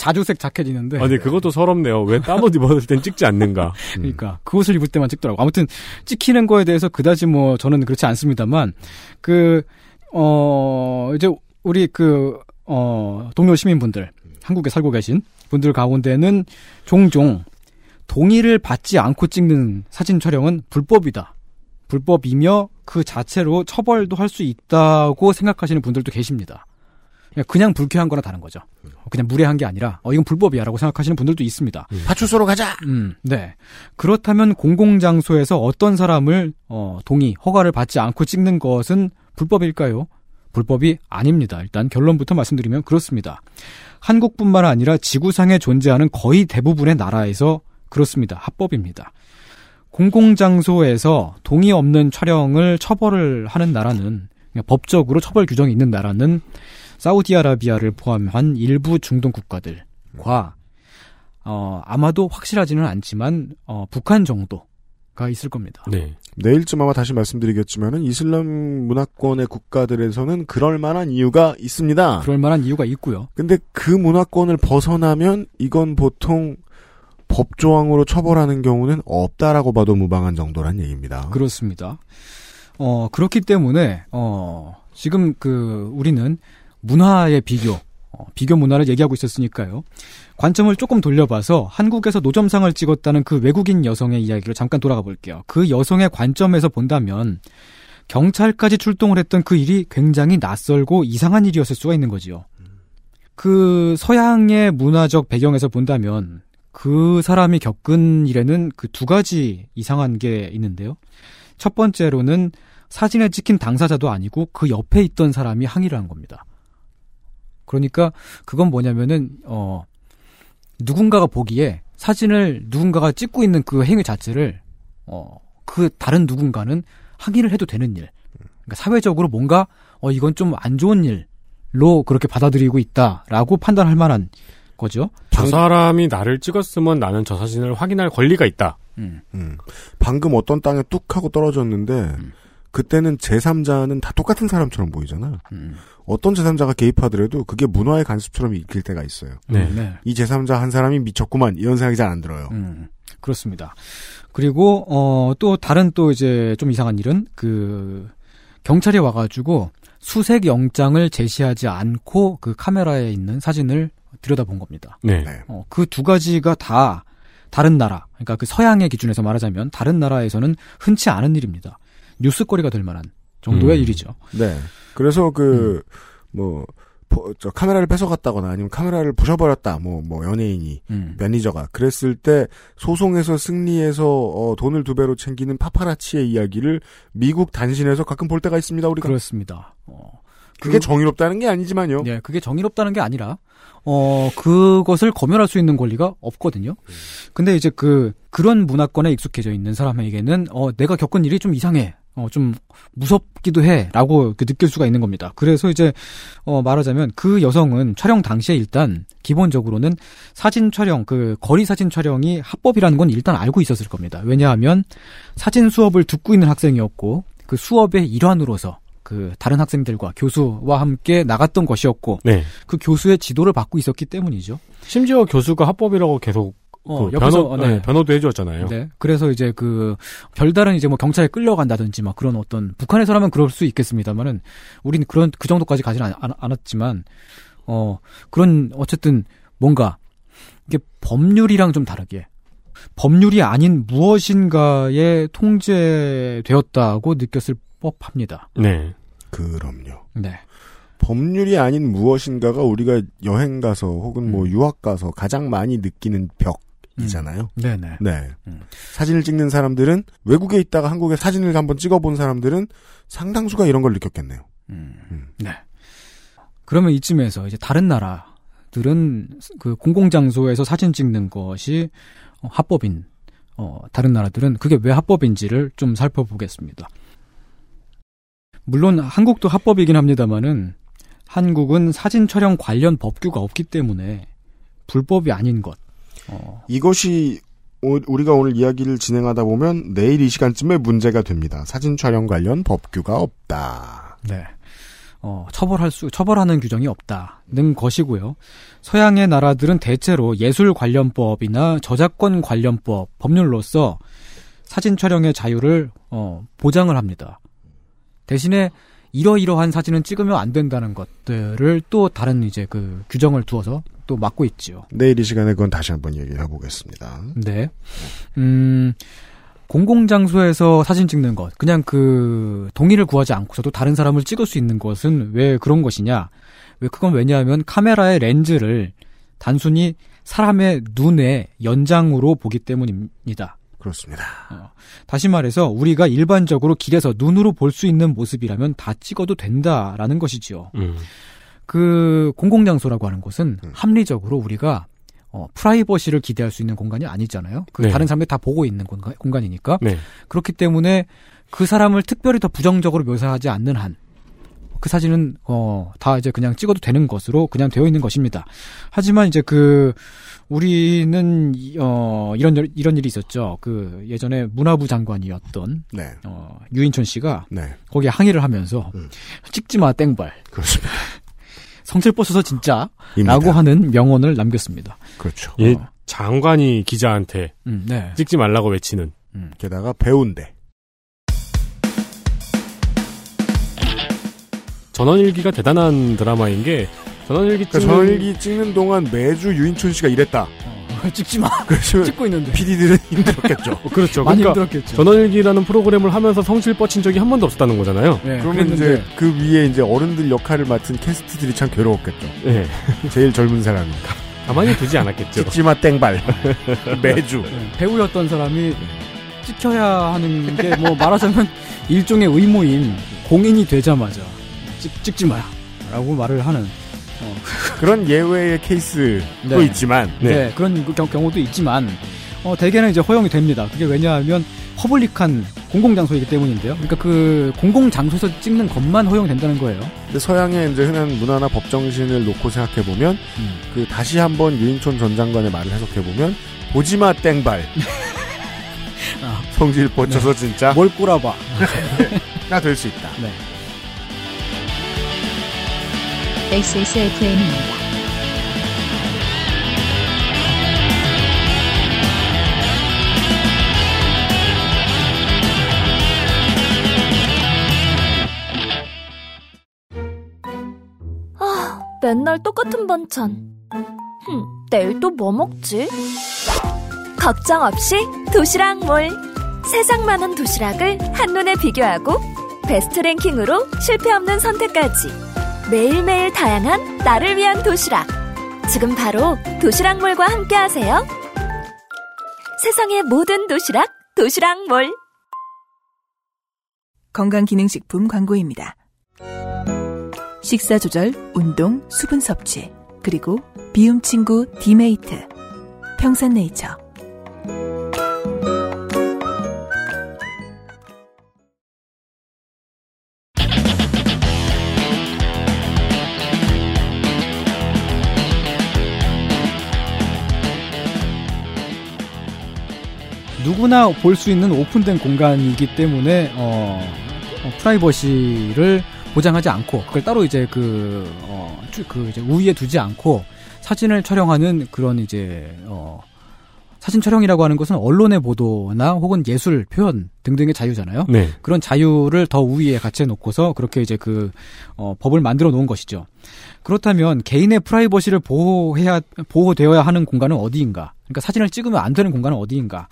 자주색 자켓 있는데
아, 근데 그것도 서럽네요. 왜 딴 옷 입었을 땐 찍지 않는가.
그러니까 그 옷을 입을 때만 찍더라고. 아무튼 찍히는 거에 대해서 그다지 뭐 저는 그렇지 않습니다만 그 어 이제 우리 그 어 동료 시민분들 한국에 살고 계신 분들 가운데는 종종 동의를 받지 않고 찍는 사진 촬영은 불법이다. 불법이며 그 자체로 처벌도 할 수 있다고 생각하시는 분들도 계십니다. 그냥, 그냥 불쾌한 거나 다른 거죠. 그냥 무례한 게 아니라 어 이건 불법이야라고 생각하시는 분들도 있습니다.
파출소로 가자.
음, 네. 그렇다면 공공 장소에서 어떤 사람을 어, 동의, 허가를 받지 않고 찍는 것은 불법일까요? 불법이 아닙니다. 일단 결론부터 말씀드리면 그렇습니다. 한국뿐만 아니라 지구상에 존재하는 거의 대부분의 나라에서 그렇습니다. 합법입니다. 공공장소에서 동의 없는 촬영을 처벌을 하는 나라는 그냥 법적으로 처벌 규정이 있는 나라는 사우디아라비아를 포함한 일부 중동 국가들과 어, 아마도 확실하지는 않지만 어, 북한 정도 가 있을 겁니다.
네.
내일쯤 아마 다시 말씀드리겠지만은 이슬람 문화권의 국가들에서는 그럴 만한 이유가 있습니다.
그럴 만한 이유가 있고요.
근데 그 문화권을 벗어나면 이건 보통 법 조항으로 처벌하는 경우는 없다라고 봐도 무방한 정도란 얘기입니다.
그렇습니다. 어, 그렇기 때문에, 어, 지금 그, 우리는 문화의 비교, 어, 비교 문화를 얘기하고 있었으니까요. 관점을 조금 돌려봐서 한국에서 노점상을 찍었다는 그 외국인 여성의 이야기로 잠깐 돌아가 볼게요. 그 여성의 관점에서 본다면, 경찰까지 출동을 했던 그 일이 굉장히 낯설고 이상한 일이었을 수가 있는 거지요. 그 서양의 문화적 배경에서 본다면 그 사람이 겪은 일에는 그 두 가지 이상한 게 있는데요. 첫 번째로는 사진에 찍힌 당사자도 아니고 그 옆에 있던 사람이 항의를 한 겁니다. 그러니까 그건 뭐냐면은 어 누군가가 보기에 사진을 누군가가 찍고 있는 그 행위 자체를 어 그 다른 누군가는 항의를 해도 되는 일. 그러니까 사회적으로 뭔가 어 이건 좀 안 좋은 일로 그렇게 받아들이고 있다라고 판단할 만한 거죠.
저 사람이 나를 찍었으면 나는 저 사진을 확인할 권리가 있다.
음.
음. 방금 어떤 땅에 뚝 하고 떨어졌는데 그때는 제3자는 다 똑같은 사람처럼 보이잖아.
음.
어떤 제3자가 개입하더라도 그게 문화의 간섭처럼 읽힐 때가 있어요.
네.
네.
이 제3자 한 사람이 미쳤구만 이런 생각이 잘 안 들어요.
음, 그렇습니다. 그리고 어 또 다른 또 이제 좀 이상한 일은 그 경찰이 와가지고 수색 영장을 제시하지 않고 그 카메라에 있는 사진을 들여다본 겁니다.
네.
네.
어, 그 두 가지가 다 다른 나라, 그러니까 그 서양의 기준에서 말하자면 다른 나라에서는 흔치 않은 일입니다. 뉴스거리가 될 만한 정도의
음.
일이죠.
네. 그래서 그, 뭐, 포- 저 카메라를 뺏어갔다거나 아니면 카메라를 부셔버렸다. 뭐, 뭐, 연예인이.
음.
매니저가. 그랬을 때 소송에서 승리해서 어, 돈을 두 배로 챙기는 파파라치의 이야기를 미국 단신에서 가끔 볼 때가 있습니다. 우리가.
그렇습니다. 어,
그게
그-
정의롭다는 게 아니지만요.
예, 그게 정의롭다는 게 아니라, 어, 그것을 검열할 수 있는 권리가 없거든요. 근데 이제 그, 그런 문화권에 익숙해져 있는 사람에게는, 어, 내가 겪은 일이 좀 이상해. 어, 좀 무섭기도 해. 라고 느낄 수가 있는 겁니다. 그래서 이제, 어, 말하자면 그 여성은 촬영 당시에 일단, 기본적으로는 사진 촬영, 그, 거리 사진 촬영이 합법이라는 건 일단 알고 있었을 겁니다. 왜냐하면, 사진 수업을 듣고 있는 학생이었고, 그 수업의 일환으로서, 그, 다른 학생들과 교수와 함께 나갔던 것이었고,
네.
그 교수의 지도를 받고 있었기 때문이죠.
심지어 교수가 합법이라고 계속
어,
그
옆에서,
변호,
어, 네.
네, 변호도 해주었잖아요.
네. 그래서 이제 그 별다른 이제 뭐 경찰에 끌려간다든지 막 그런 어떤 북한에서라면 그럴 수 있겠습니다만은 우리는 그런 그 정도까지 가지는 않, 않- 않았지만 어 그런 어쨌든 뭔가 이게 법률이랑 좀 다르게 법률이 아닌 무엇인가에 통제되었다고 느꼈을 법합니다.
네.
그럼요.
네.
법률이 아닌 무엇인가가 우리가 여행 가서 혹은 뭐
음.
유학 가서 가장 많이 느끼는 벽 이잖아요.
네네.
네.
음.
사진을 찍는 사람들은 외국에 있다가 한국에 사진을 한번 찍어본 사람들은 상당수가 이런 걸 느꼈겠네요.
음.
음.
네. 그러면 이쯤에서 이제 다른 나라들은 그 공공장소에서 사진 찍는 것이 어, 합법인, 어, 다른 나라들은 그게 왜 합법인지를 좀 살펴보겠습니다. 물론 한국도 합법이긴 합니다만은 한국은 사진 촬영 관련 법규가 없기 때문에 불법이 아닌 것. 어,
이것이 오- 우리가 오늘 이야기를 진행하다 보면 내일 이 시간쯤에 문제가 됩니다. 사진 촬영 관련 법규가 없다.
네. 어, 처벌할 수, 처벌하는 규정이 없다는 것이고요. 서양의 나라들은 대체로 예술 관련법이나 저작권 관련법, 법률로서 사진 촬영의 자유를, 어, 보장을 합니다. 대신에 이러이러한 사진은 찍으면 안 된다는 것들을 또 다른 이제 그 규정을 두어서 또 막고 있지요.
내일 이 시간에 그건 다시 한번 얘기해 보겠습니다.
네. 음, 공공장소에서 사진 찍는 것, 그냥 그 동의를 구하지 않고서도 다른 사람을 찍을 수 있는 것은 왜 그런 것이냐? 왜 그건 왜냐하면 카메라의 렌즈를 단순히 사람의 눈의 연장으로 보기 때문입니다.
그렇습니다.
다시 말해서 우리가 일반적으로 길에서 눈으로 볼 수 있는 모습이라면 다 찍어도 된다라는 것이지요.
음.
그 공공장소라고 하는 곳은
음.
합리적으로 우리가 어, 프라이버시를 기대할 수 있는 공간이 아니잖아요. 그
네.
다른 사람들이 다 보고 있는 공간, 공간이니까
네.
그렇기 때문에 그 사람을 특별히 더 부정적으로 묘사하지 않는 한 그 사진은 어, 다 이제 그냥 찍어도 되는 것으로 그냥 되어 있는 것입니다. 하지만 이제 그 우리는 이- 어 이런 일- 이런 일이 있었죠. 그 예전에 문화부 장관이었던
네.
어 유인촌 씨가
네.
거기에 항의를 하면서
음.
찍지 마 땡발.
그렇습니다.
성질 뻗쳐서 진짜
입니다.
라고 하는 명언을 남겼습니다.
그렇죠.
예,
어.
장관이 기자한테
음, 네.
찍지 말라고 외치는.
게다가 배운데.
전원일기가 대단한 드라마인 게 전원일기
그러니까
찍는
전일기 찍는 동안 매주 유인촌 씨가 이랬다.
찍지 마. 찍고 있는데.
PD들은 힘들었겠죠.
어, 그렇죠.
많이
그러니까
힘들었겠죠.
전원일기라는 프로그램을 하면서 성질 뻗친 적이 한 번도 없었다는 거잖아요.
네,
그러면
그랬는데
이제 그 위에 이제 어른들 역할을 맡은 캐스트들이 참 괴로웠겠죠.
예.
제일 젊은 사람이니까.
가만히 두지 않았겠죠.
찍지 마 땡발. 매주.
네, 배우였던 사람이 찍혀야 하는 게 뭐 말하자면 일종의 의무인 공인이 되자마자 찍, 찍지 마라 라고 말을 하는 어,
그런 예외의 케이스도
네.
있지만.
네. 그런 그 경, 경우도 있지만 어, 대개는 이제 허용이 됩니다. 그게 왜냐하면 public한 공공 장소이기 때문인데요. 그러니까 그 공공 장소에서 찍는 것만 허용된다는 거예요.
근데 서양의 이제 흔한 문화나 법 정신을 놓고 생각해 보면 그 다시 한번 유인촌 전 장관의 말을 해석해 보면 보지마 땡발.
아.
성질 뻗쳐서 진짜
뭘 꼬라봐.
나 될 수 있다.
네.
XSFM입니다.
아, 맨날 똑같은 반찬. 흠, 내일 또 뭐 먹지? 걱정 없이 도시락 몰. 세상 많은 도시락을 한눈에 비교하고 베스트 랭킹으로 실패 없는 선택까지. 매일매일 다양한 나를 위한 도시락. 지금 바로 도시락몰과 함께 하세요. 세상의 모든 도시락, 도시락몰.
건강기능식품 광고입니다. 식사 조절, 운동, 수분 섭취, 그리고 비움 친구 디메이트. 평산네이처.
누구나 볼 수 있는 오픈된 공간이기 때문에 어, 어, 프라이버시를 보장하지 않고 그걸 따로 이제 그, 어, 주- 그 이제 우위에 두지 않고 사진을 촬영하는 그런 이제 어, 사진 촬영이라고 하는 것은 언론의 보도나 혹은 예술 표현 등등의 자유잖아요.
네.
그런 자유를 더 우위에 같이 해놓고서 그렇게 이제 그 어, 법을 만들어 놓은 것이죠. 그렇다면 개인의 프라이버시를 보호해야 보호되어야 하는 공간은 어디인가? 그러니까 사진을 찍으면 안 되는 공간은 어디인가?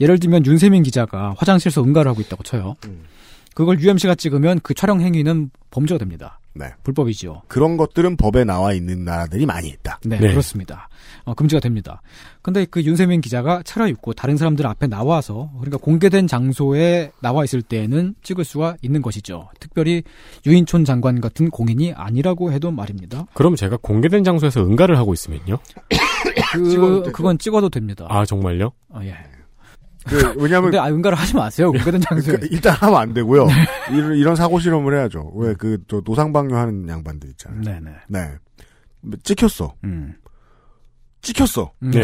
예를 들면 윤세민 기자가 화장실에서 응가를 하고 있다고 쳐요. 그걸 UMC가 찍으면 그 촬영 행위는 범죄가 됩니다.
네.
불법이죠.
그런 것들은 법에 나와 있는 나라들이 많이 있다.
네,
네.
그렇습니다. 어, 금지가 됩니다. 근데 그 윤세민 기자가 차려입고 다른 사람들 앞에 나와서 그러니까 공개된 장소에 나와 있을 때에는 찍을 수가 있는 것이죠. 특별히 유인촌 장관 같은 공인이 아니라고 해도 말입니다.
그럼 제가 공개된 장소에서 응가를 하고 있으면요?
찍어도
그. 그건 찍어도 됩니다.
아 정말요?
어, 예.
그, 왜냐면
근데 아, 응가를 하지 마세요. 공개된 장소에.
그, 일단 하면 안 되고요. 이런, 이런 사고 실험을 해야죠. 왜 그 저 노상방뇨 하는 양반들 있잖아요.
네네.
네. 찍혔어.
음.
찍혔어.
음.
네.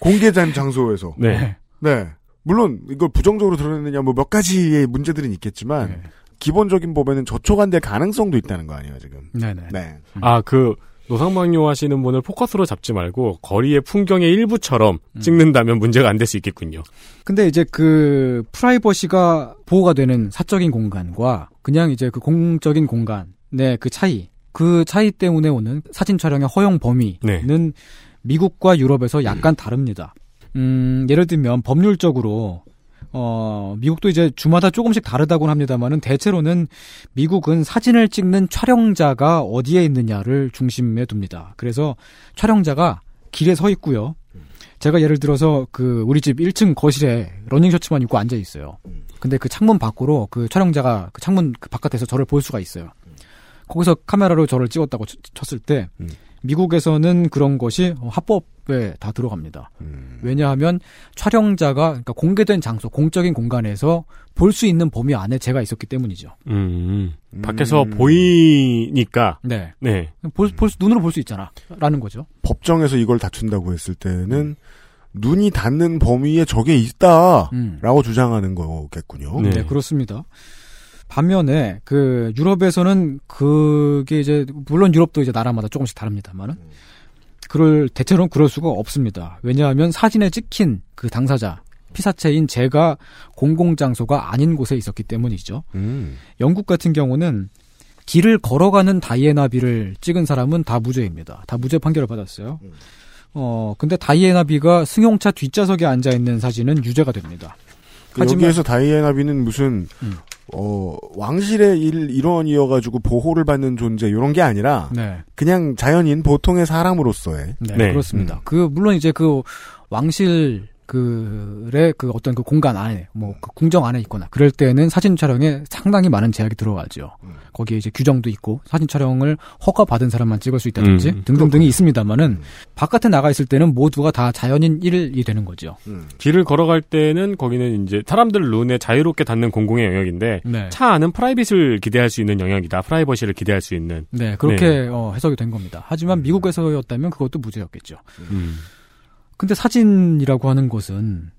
공개된 장소에서.
네.
네. 물론 이걸 부정적으로 드러내느냐 뭐 몇 가지의 문제들은 있겠지만
네.
기본적인 법에는 저촉안될 가능성도 있다는 거 아니에요 지금.
네네.
네.
아 그 노상방뇨 하시는 분을 포커스로 잡지 말고 거리의 풍경의 일부처럼
음.
찍는다면 문제가 안 될 수 있겠군요.
근데 이제 그 프라이버시가 보호가 되는 사적인 공간과 그냥 이제 그 공적인 공간의 그 차이, 그 차이 때문에 오는 사진 촬영의 허용 범위는
네.
미국과 유럽에서 약간 다릅니다. 음, 예를 들면 법률적으로 어, 미국도 이제 주마다 조금씩 다르다고는 합니다만은 대체로는 미국은 사진을 찍는 촬영자가 어디에 있느냐를 중심에 둡니다. 그래서 촬영자가 길에 서 있고요. 제가 예를 들어서 그 우리 집 1층 거실에 러닝 셔츠만 입고 앉아 있어요. 근데 그 창문 밖으로 그 촬영자가 그 창문 그 바깥에서 저를 볼 수가 있어요. 거기서 카메라로 저를 찍었다고 치- 쳤을 때
음.
미국에서는 그런 것이 합법에 다 들어갑니다.
음.
왜냐하면 촬영자가 그러니까 공개된 장소, 공적인 공간에서 볼 수 있는 범위 안에 제가 있었기 때문이죠.
음, 밖에서
음.
보이니까.
네.
네.
볼, 볼 수- 눈으로 볼 수 있잖아. 라는 거죠.
법정에서 이걸 다툰다고 했을 때는 눈이 닿는 범위에 저게 있다라고
음.
주장하는 거겠군요.
네. 그렇습니다. 반면에 그 유럽에서는 그게 이제 물론 유럽도 이제 나라마다 조금씩 다릅니다만은 그럴 대체로는 그럴 수가 없습니다. 왜냐하면 사진에 찍힌 그 당사자 피사체인 제가 공공장소가 아닌 곳에 있었기 때문이죠.
음.
영국 같은 경우는 길을 걸어가는 다이애나비를 찍은 사람은 다 무죄입니다. 다 무죄 판결을 받았어요. 어 근데 다이애나비가 승용차 뒷좌석에 앉아 있는 사진은 유죄가 됩니다.
그 여기에서 다이애나비는 무슨
음.
어 왕실의 일 일원이어가지고 보호를 받는 존재 이런 게 아니라
네.
그냥 자연인 보통의 사람으로서의
네, 그렇습니다. 그 물론 이제 그 왕실 그의 그 어떤 그 공간 안에 뭐 그 궁정 안에 있거나 그럴 때는 사진 촬영에 상당히 많은 제약이 들어가죠. 거기에 이제 규정도 있고 사진 촬영을 허가 받은 사람만 찍을 수 있다든지
음,
등등등이 있습니다만은 바깥에 나가 있을 때는 모두가 다 자연인 일이 되는 거죠.
길을 걸어갈 때는 거기는 이제 사람들 눈에 자유롭게 닿는 공공의 영역인데
네.
차 안은 프라이빗을 기대할 수 있는 영역이다. 프라이버시를 기대할 수 있는.
네, 그렇게
네.
어, 해석이 된 겁니다. 하지만 미국에서였다면 그것도 무죄였겠죠.
음.
근데 사진이라고 하는 것은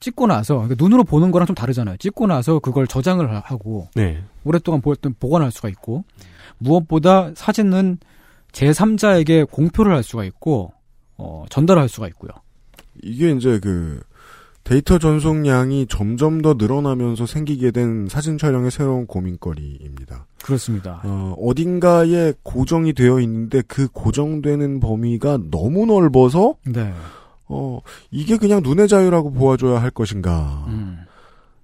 찍고 나서 그러니까 눈으로 보는 거랑 좀 다르잖아요. 찍고 나서 그걸 저장을 하- 하고
네.
오랫동안 보- 보관할 수가 있고 무엇보다 사진은 제3자에게 공표를 할 수가 있고 어, 전달할 수가 있고요.
이게 이제 그 데이터 전송량이 점점 더 늘어나면서 생기게 된 사진 촬영의 새로운 고민거리입니다.
그렇습니다.
어, 어딘가에 고정이 되어 있는데 그 고정되는 범위가 너무 넓어서
네.
어 이게 그냥 눈의 자유라고 보아줘야 할 것인가?
음.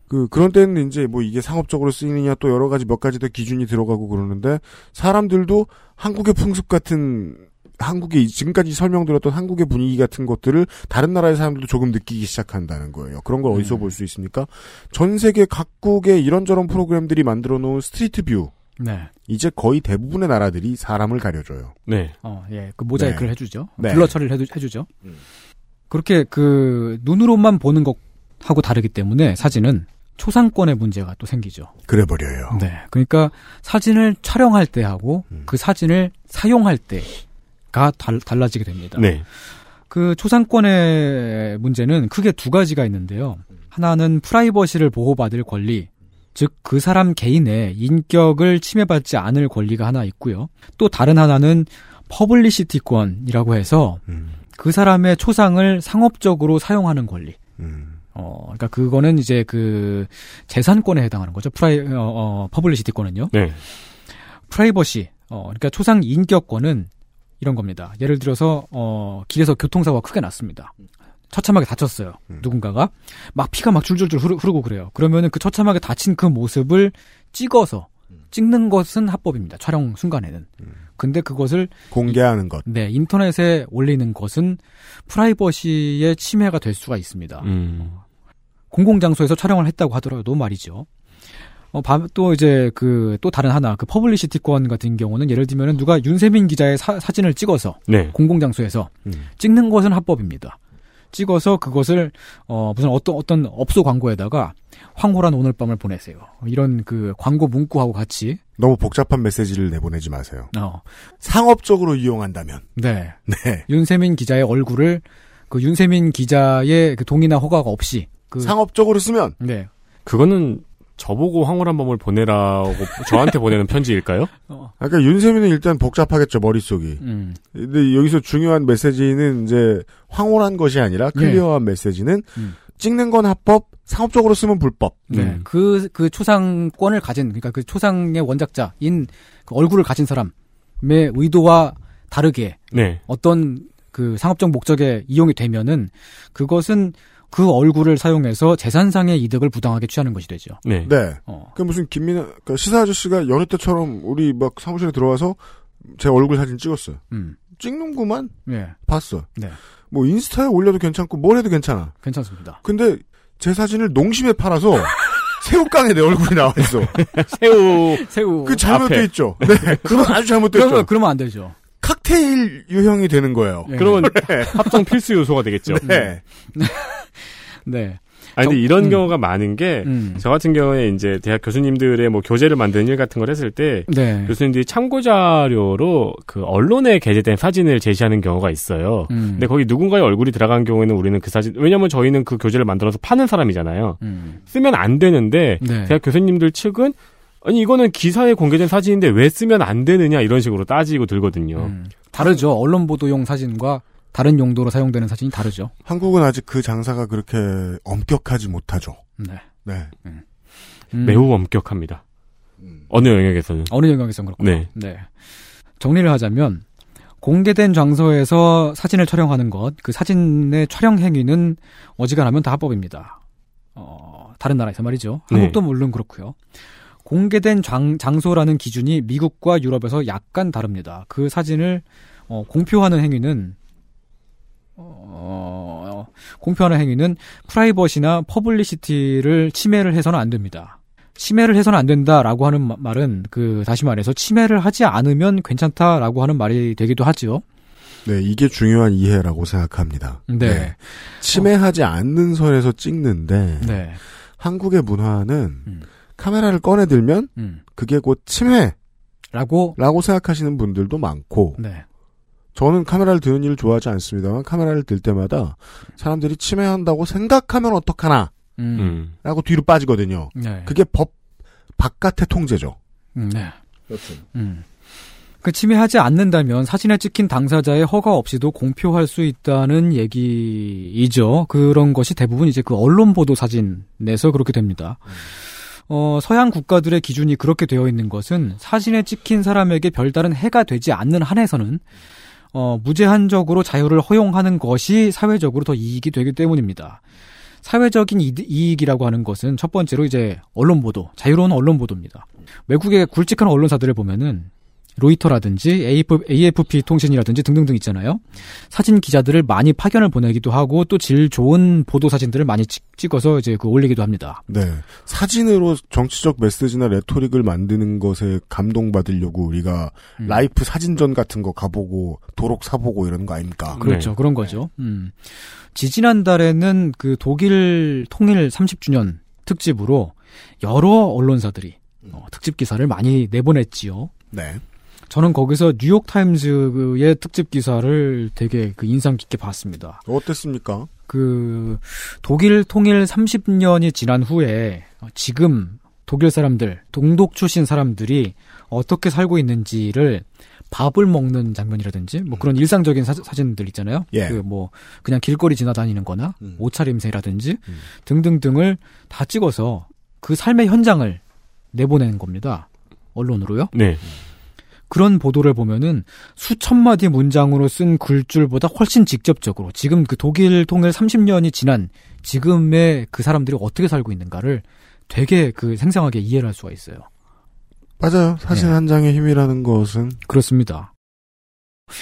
그 그런 때는 이제 뭐 이게 상업적으로 쓰이느냐 또 여러 가지 몇 가지 더 기준이 들어가고 그러는데 사람들도 한국의 풍습 같은 한국의 지금까지 설명드렸던 한국의 분위기 같은 것들을 다른 나라의 사람들도 조금 느끼기 시작한다는 거예요. 그런 걸 어디서 볼수 있습니까? 전 세계 각국의 이런저런 프로그램들이 만들어 놓은 street view.
네.
이제 거의 대부분의 나라들이 사람을 가려줘요.
네.
어, 예. 그 모자이크를
네.
해주죠.
네.
블러 처리를 해주, 해주죠. 그렇게 그 눈으로만 보는 것하고 다르기 때문에 사진은 초상권의 문제가 또 생기죠.
그래 버려요.
네. 그러니까 사진을 촬영할 때 하고
음.
그 사진을 사용할 때가 달, 달라지게 됩니다.
네.
그 초상권의 문제는 크게 두 가지가 있는데요. 하나는 프라이버시를 보호받을 권리, 즉 그 사람 개인의 인격을 침해받지 않을 권리가 하나 있고요. 또 다른 하나는 퍼블리시티권이라고 해서 그 사람의 초상을 상업적으로 사용하는 권리. 어, 그러니까 그거는 이제 그 재산권에 해당하는 거죠. 프라이 어, 어 퍼블리시티권은요.
네.
프라이버시. 어, 그러니까 초상 인격권은 이런 겁니다. 예를 들어서 어, 길에서 교통사고가 크게 났습니다. 처참하게 다쳤어요. 누군가가 막 피가 막 줄줄줄 흐르, 흐르고 그래요. 그러면은 그 처참하게 다친 그 모습을 찍어서 찍는 것은 합법입니다. 촬영 순간에는. 근데 그것을
공개하는 것.
네, 인터넷에 올리는 것은 프라이버시의 침해가 될 수가 있습니다.
음.
공공장소에서 촬영을 했다고 하더라도 말이죠. 어, 바- 또 이제 그, 또 다른 하나, 그 퍼블리시티권 같은 경우는 예를 들면은 누가 윤세민 기자의 사, 사진을 찍어서
네.
공공장소에서
음.
찍는 것은 합법입니다. 찍어서 그것을 어 무슨 어떤 어떤 업소 광고에다가 황홀한 오늘 밤을 보내세요. 이런 그 광고 문구하고 같이
너무 복잡한 메시지를 내보내지 마세요.
어
상업적으로 이용한다면.
네.
네.
윤세민 기자의 얼굴을 그 윤세민 기자의 그 동의나 허가가 없이 그
상업적으로 쓰면
네.
그거는 저보고 황홀한 밤을 보내라고 저한테 보내는 편지일까요?
아까 윤세민은 일단 복잡하겠죠 머릿속이.
음.
근데 여기서 중요한 메시지는 이제 황홀한 것이 아니라 클리어한 메시지는
음.
찍는 건 합법, 상업적으로 쓰면 불법.
네. 그, 그 초상권을 가진, 그러니까 그 초상의 원작자인 그 얼굴을 가진 사람의 의도와 다르게
네.
어떤 그 상업적 목적에 이용이 되면은 그것은 그 얼굴을 사용해서 재산상의 이득을 부당하게 취하는 것이 되죠.
네.
네.
어.
그 무슨 김민아 그 시사 아저씨가 여느 때처럼 우리 막 사무실에 들어와서 제 얼굴 사진 찍었어요.
음.
찍는구만
예.
봤어.
네.
뭐 인스타에 올려도 괜찮고 뭘 해도 괜찮아.
괜찮습니다.
근데 제 사진을 농심에 팔아서 새우깡에 내 얼굴이 나와 있어.
새우
새우.
그 잘못돼. 있죠. 네. 그건 아주 잘못됐죠.
그러면, 그러면 안 되죠.
칵테일 유형이 되는 거예요.
예.
그러면
네.
합성 필수 요소가 되겠죠.
네.
네.
아니 근데
정-
이런
음.
경우가 많은 게저
음.
같은 경우에 이제 대학 교수님들의 뭐 교재를 만드는 일 같은 걸 했을 때
네.
교수님들이 참고 자료로 그 언론에 게재된 사진을 제시하는 경우가 있어요.
음.
근데 거기 누군가의 얼굴이 들어간 경우에는 우리는 그 사진 왜냐면 저희는 그 교재를 만들어서 파는 사람이잖아요.
음.
쓰면 안 되는데
네.
대학 교수님들 측은 아니 이거는 기사에 공개된 사진인데 왜 쓰면 안 되느냐 이런 식으로 따지고 들거든요.
음. 다르죠. 언론 보도용 사진과 다른 용도로 사용되는 사진이 다르죠.
한국은 아직 그 장사가 그렇게 엄격하지 못하죠.
네.
네.
음.
매우 엄격합니다.
음.
어느 영역에서는.
어느 영역에선 그렇고요.
네.
정리를 하자면 공개된 장소에서 사진을 촬영하는 것, 그 사진의 촬영 행위는 어지간하면 다 합법입니다. 어, 다른 나라에서 말이죠.
네.
한국도 물론 그렇고요. 공개된 장, 장소라는 기준이 미국과 유럽에서 약간 다릅니다. 그 사진을 어, 공표하는 행위는 어, 공표하는 행위는 프라이버시나 퍼블리시티를 침해를 해서는 안 됩니다. 침해를 해서는 안 된다라고 하는 마- 말은 그 다시 말해서 침해를 하지 않으면 괜찮다라고 하는 말이 되기도 하죠.
네, 이게 중요한 이해라고 생각합니다.
네.
침해하지 않는 선에서 찍는데
네.
한국의 문화는
음.
카메라를 꺼내 들면
음.
그게 곧 침해라고
라고
생각하시는 분들도 많고
네.
저는 카메라를 드는 일을 좋아하지 않습니다만 카메라를 들 때마다 사람들이 침해한다고 생각하면 어떡하나
음.
음.
라고 뒤로 빠지거든요.
네.
그게 법 바깥의 통제죠.
음, 네. 음. 그 침해하지 않는다면 사진에 찍힌 당사자의 허가 없이도 공표할 수 있다는 얘기이죠. 그런 것이 대부분 이제 그 언론 보도 사진에서 그렇게 됩니다. 어, 서양 국가들의 기준이 그렇게 되어 있는 것은 사진에 찍힌 사람에게 별다른 해가 되지 않는 한에서는 어, 무제한적으로 자유를 허용하는 것이 사회적으로 더 이익이 되기 때문입니다. 사회적인 이- 이익이라고 하는 것은 첫 번째로 이제 언론 보도, 자유로운 언론 보도입니다. 외국의 굵직한 언론사들을 보면은 로이터라든지 AF, AFP 통신이라든지 등등등 있잖아요. 사진 기자들을 많이 파견을 보내기도 하고 또 질 좋은 보도 사진들을 많이 찍, 찍어서 이제 그 올리기도 합니다.
네. 사진으로 정치적 메시지나 rhetoric을 만드는 것에 감동받으려고 우리가
음.
라이프 사진전 같은 거 가보고 도록 사보고 이런 거 아닙니까?
그렇죠.
네.
그런 거죠. 음. 지지난 달에는 그 독일 통일 30주년 특집으로 여러 언론사들이 어, 특집 기사를 많이 내보냈지요.
네.
저는 거기서 뉴욕 타임즈의 특집 기사를 되게 그 인상 깊게 봤습니다.
어땠습니까?
그 독일 통일 30년이 지난 후에 어, 지금 독일 사람들, 동독 출신 사람들이 어떻게 살고 있는지를 밥을 먹는 장면이라든지 뭐 그런 일상적인 사, 진들 있잖아요.
예.
그뭐 그냥 길거리 지나다니는 거나
음.
옷차림새라든지
음.
등등등을 다 찍어서 그 삶의 현장을 내보내는 겁니다. 언론으로요.
네.
그런 보도를 보면은 수천 마디 문장으로 쓴 글줄보다 훨씬 직접적으로 지금 그 독일 통일 30년이 지난 지금의 그 사람들이 어떻게 살고 있는가를 되게 그 생생하게 이해를 할 수가 있어요.
맞아요. 사진
네.
한 장의 힘이라는 것은
그렇습니다.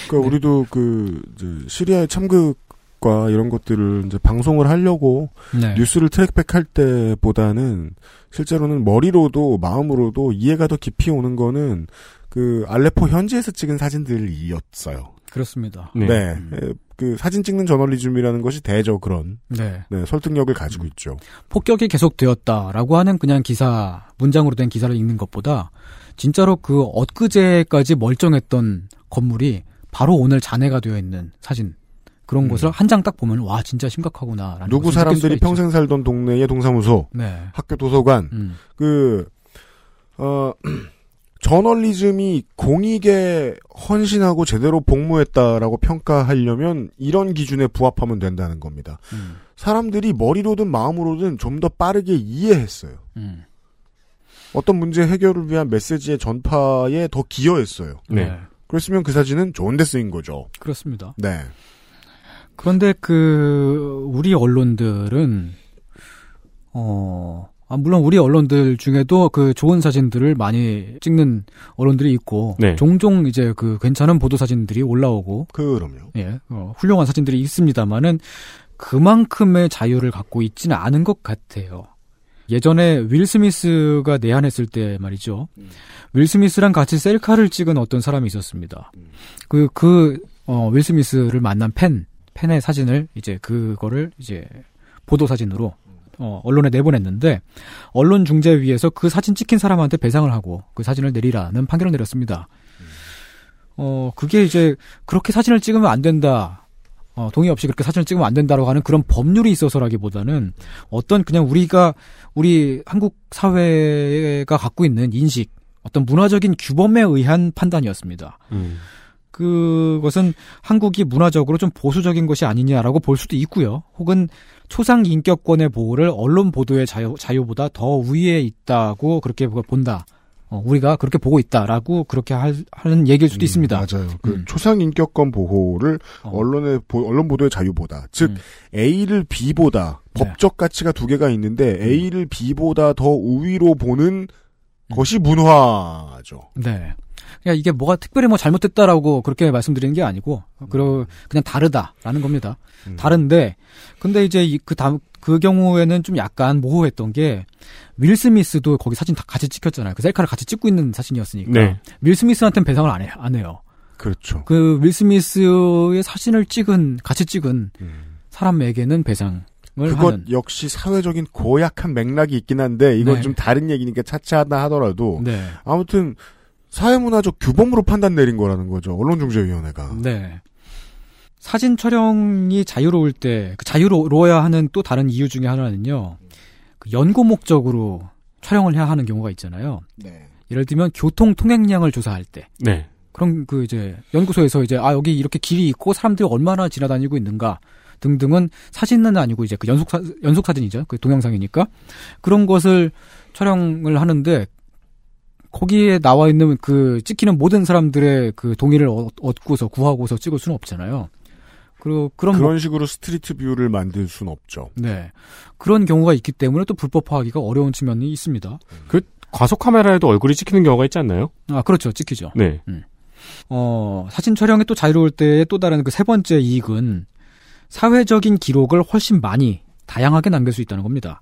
그러니까
네.
우리도 그 시리아의 참극과 이런 것들을 이제 방송을 하려고
네.
뉴스를 트랙백 할 때보다는 실제로는 머리로도 마음으로도 이해가 더 깊이 오는 거는 그 알레포 현지에서 찍은 사진들이었어요.
그렇습니다.
네.
네,
음.
에, 그 사진 찍는 저널리즘이라는 것이 대저 그런
네.
네, 설득력을 가지고 있죠.
폭격이 계속되었다라고 하는 그냥 기사 문장으로 된 기사를 읽는 것보다 진짜로 그 엊그제까지 멀쩡했던 건물이 바로 오늘 잔해가 되어 있는 사진 그런
음.
것을 한 장 딱 보면 와 진짜 심각하구나라는
누구 사람들이
있죠.
평생 살던 동네의 동사무소,
네.
학교 도서관,
음.
그, 어, 저널리즘이 공익에 헌신하고 제대로 복무했다라고 평가하려면 이런 기준에 부합하면 된다는 겁니다.
음.
사람들이 머리로든 마음으로든 좀 더 빠르게 이해했어요.
음.
어떤 문제 해결을 위한 메시지의 전파에 더 기여했어요.
네.
그랬으면 그 사진은 좋은데 쓰인 거죠.
그렇습니다.
네.
그런데 그 우리 언론들은 어 아, 물론 우리 언론들 중에도 그 좋은 사진들을 많이 찍는 언론들이 있고
네.
종종 이제 그 괜찮은 보도 사진들이 올라오고
그럼요.
예 어, 훌륭한 사진들이 있습니다만은 그만큼의 자유를 갖고 있지는 않은 것 같아요. 예전에 윌 스미스가 내한했을 때 말이죠. 윌 스미스랑 같이 셀카를 찍은 어떤 사람이 있었습니다. 그, 그, 어, 윌 스미스를 만난 팬, 팬의 사진을 이제 그거를 이제 보도 사진으로 어, 언론에 내보냈는데 언론 중재위에서 그 사진 찍힌 사람한테 배상을 하고 그 사진을 내리라는 판결을 내렸습니다. 어, 그게 이제 그렇게 사진을 찍으면 안 된다. 어, 동의 없이 그렇게 사진을 찍으면 안 된다라고 하는 그런 법률이 있어서라기보다는 어떤 그냥 우리가 우리 한국 사회가 갖고 있는 인식, 어떤 문화적인 규범에 의한 판단이었습니다.
음.
그것은 한국이 문화적으로 좀 보수적인 것이 아니냐라고 볼 수도 있고요. 혹은 초상 인격권의 보호를 언론 보도의 자유, 자유보다 더 위에 있다고 그렇게 본다. 어, 우리가 그렇게 보고 있다라고 그렇게 할, 하는 얘기일 수도
음,
있습니다.
맞아요. 그
음.
초상 인격권 보호를
어.
언론의 보- 언론 보도의 자유보다 즉
음.
A를 B보다
네.
법적 가치가 두 개가 있는데
음.
A를 B보다 더 우위로 보는 것이 문화죠.
네. 그냥 이게 뭐가 특별히 뭐 잘못됐다라고 그렇게 말씀드리는 게 아니고, 그러, 그냥 다르다라는 겁니다.
음.
다른데, 근데 이제 이- 그 다음, 그 경우에는 좀 약간 모호했던 게, 윌 스미스도 거기 사진 다 같이 찍혔잖아요. 그 셀카를 같이 찍고 있는 사진이었으니까.
네.
윌 스미스한테는 배상을 안, 해, 안 해요.
그렇죠.
그 윌 스미스의 사진을 찍은, 같이 찍은
음.
사람에게는 배상을
그것
하는.
역시 사회적인 고약한 맥락이 있긴 한데 이건
네.
좀 다른 얘기니까 차치하다 하더라도
네.
아무튼 사회문화적 규범으로 판단 내린 거라는 거죠. 언론중재위원회가.
네. 사진 촬영이 자유로울 때, 그 자유로워야 하는 또 다른 이유 중에 하나는요, 그 연구 목적으로 촬영을 해야 하는 경우가 있잖아요.
네.
예를 들면 교통 통행량을 조사할 때,
네.
그럼 그 이제 연구소에서 이제 아 여기 이렇게 길이 있고 사람들이 얼마나 지나다니고 있는가 등등은 사진은 아니고 이제 그 연속 사, 연속 사진이죠. 그 동영상이니까 그런 것을 촬영을 하는데 거기에 나와 있는 그 찍히는 모든 사람들의 그 동의를 얻- 얻고서 구하고서 찍을 수는 없잖아요. 그리고 그런 뭐-
그런 식으로 street view를 만들 수는 없죠.
네 그런 경우가 있기 때문에 또 불법화하기가 어려운 측면이 있습니다.
그 과속 카메라에도 얼굴이 찍히는 경우가 있지 않나요?
아 그렇죠 찍히죠.
네.
어, 사진 촬영이 또 자유로울 때의 또 다른 그 세 번째 이익은 사회적인 기록을 훨씬 많이 다양하게 남길 수 있다는 겁니다.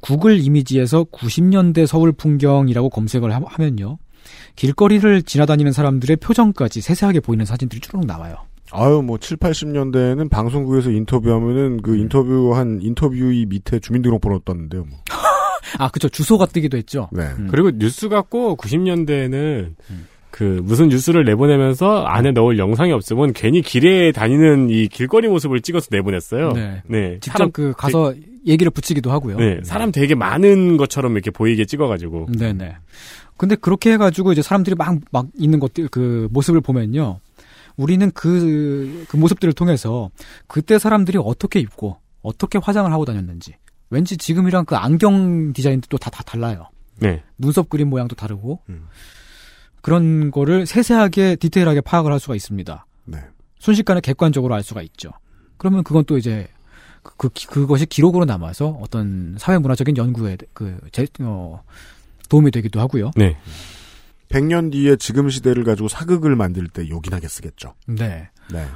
구글 이미지에서 90년대 서울 풍경이라고 검색을 하- 하면요. 길거리를 지나다니는 사람들의 표정까지 세세하게 보이는 사진들이 쭉 나와요.
아유, 뭐, 7, 80년대에는 방송국에서 인터뷰하면은 그 인터뷰한 인터뷰이 밑에 주민등록번호 떴는데요, 뭐.
아, 그쵸. 주소가 뜨기도 했죠.
네.
음.
그리고 뉴스가 꼭 90년대에는
음.
그 무슨 뉴스를 내보내면서 안에 넣을 영상이 없으면 괜히 길에 다니는 이 길거리 모습을 찍어서 내보냈어요.
네.
네.
직접
사람,
그 가서 얘기를 붙이기도 하고요.
네. 사람 되게 많은 것처럼 이렇게 보이게 찍어가지고.
네네. 근데 그렇게 해가지고 이제 사람들이 막, 막 있는 것들, 그 모습을 보면요. 우리는 그, 그 모습들을 통해서 그때 사람들이 어떻게 입고 어떻게 화장을 하고 다녔는지 왠지 지금이랑 그 안경 디자인도 또 다, 다 달라요.
네.
눈썹 그림 모양도 다르고
음.
그런 거를 세세하게 디테일하게 파악을 할 수가 있습니다.
네.
순식간에 객관적으로 알 수가 있죠. 그러면 그건 또 이제 그, 그 기- 그것이 기록으로 남아서 어떤 사회 문화적인 연구에 그 제, 어, 도움이 되기도 하고요.
네.
100년 뒤에 지금 시대를 가지고 사극을 만들 때 요긴하게 쓰겠죠.
네.
네.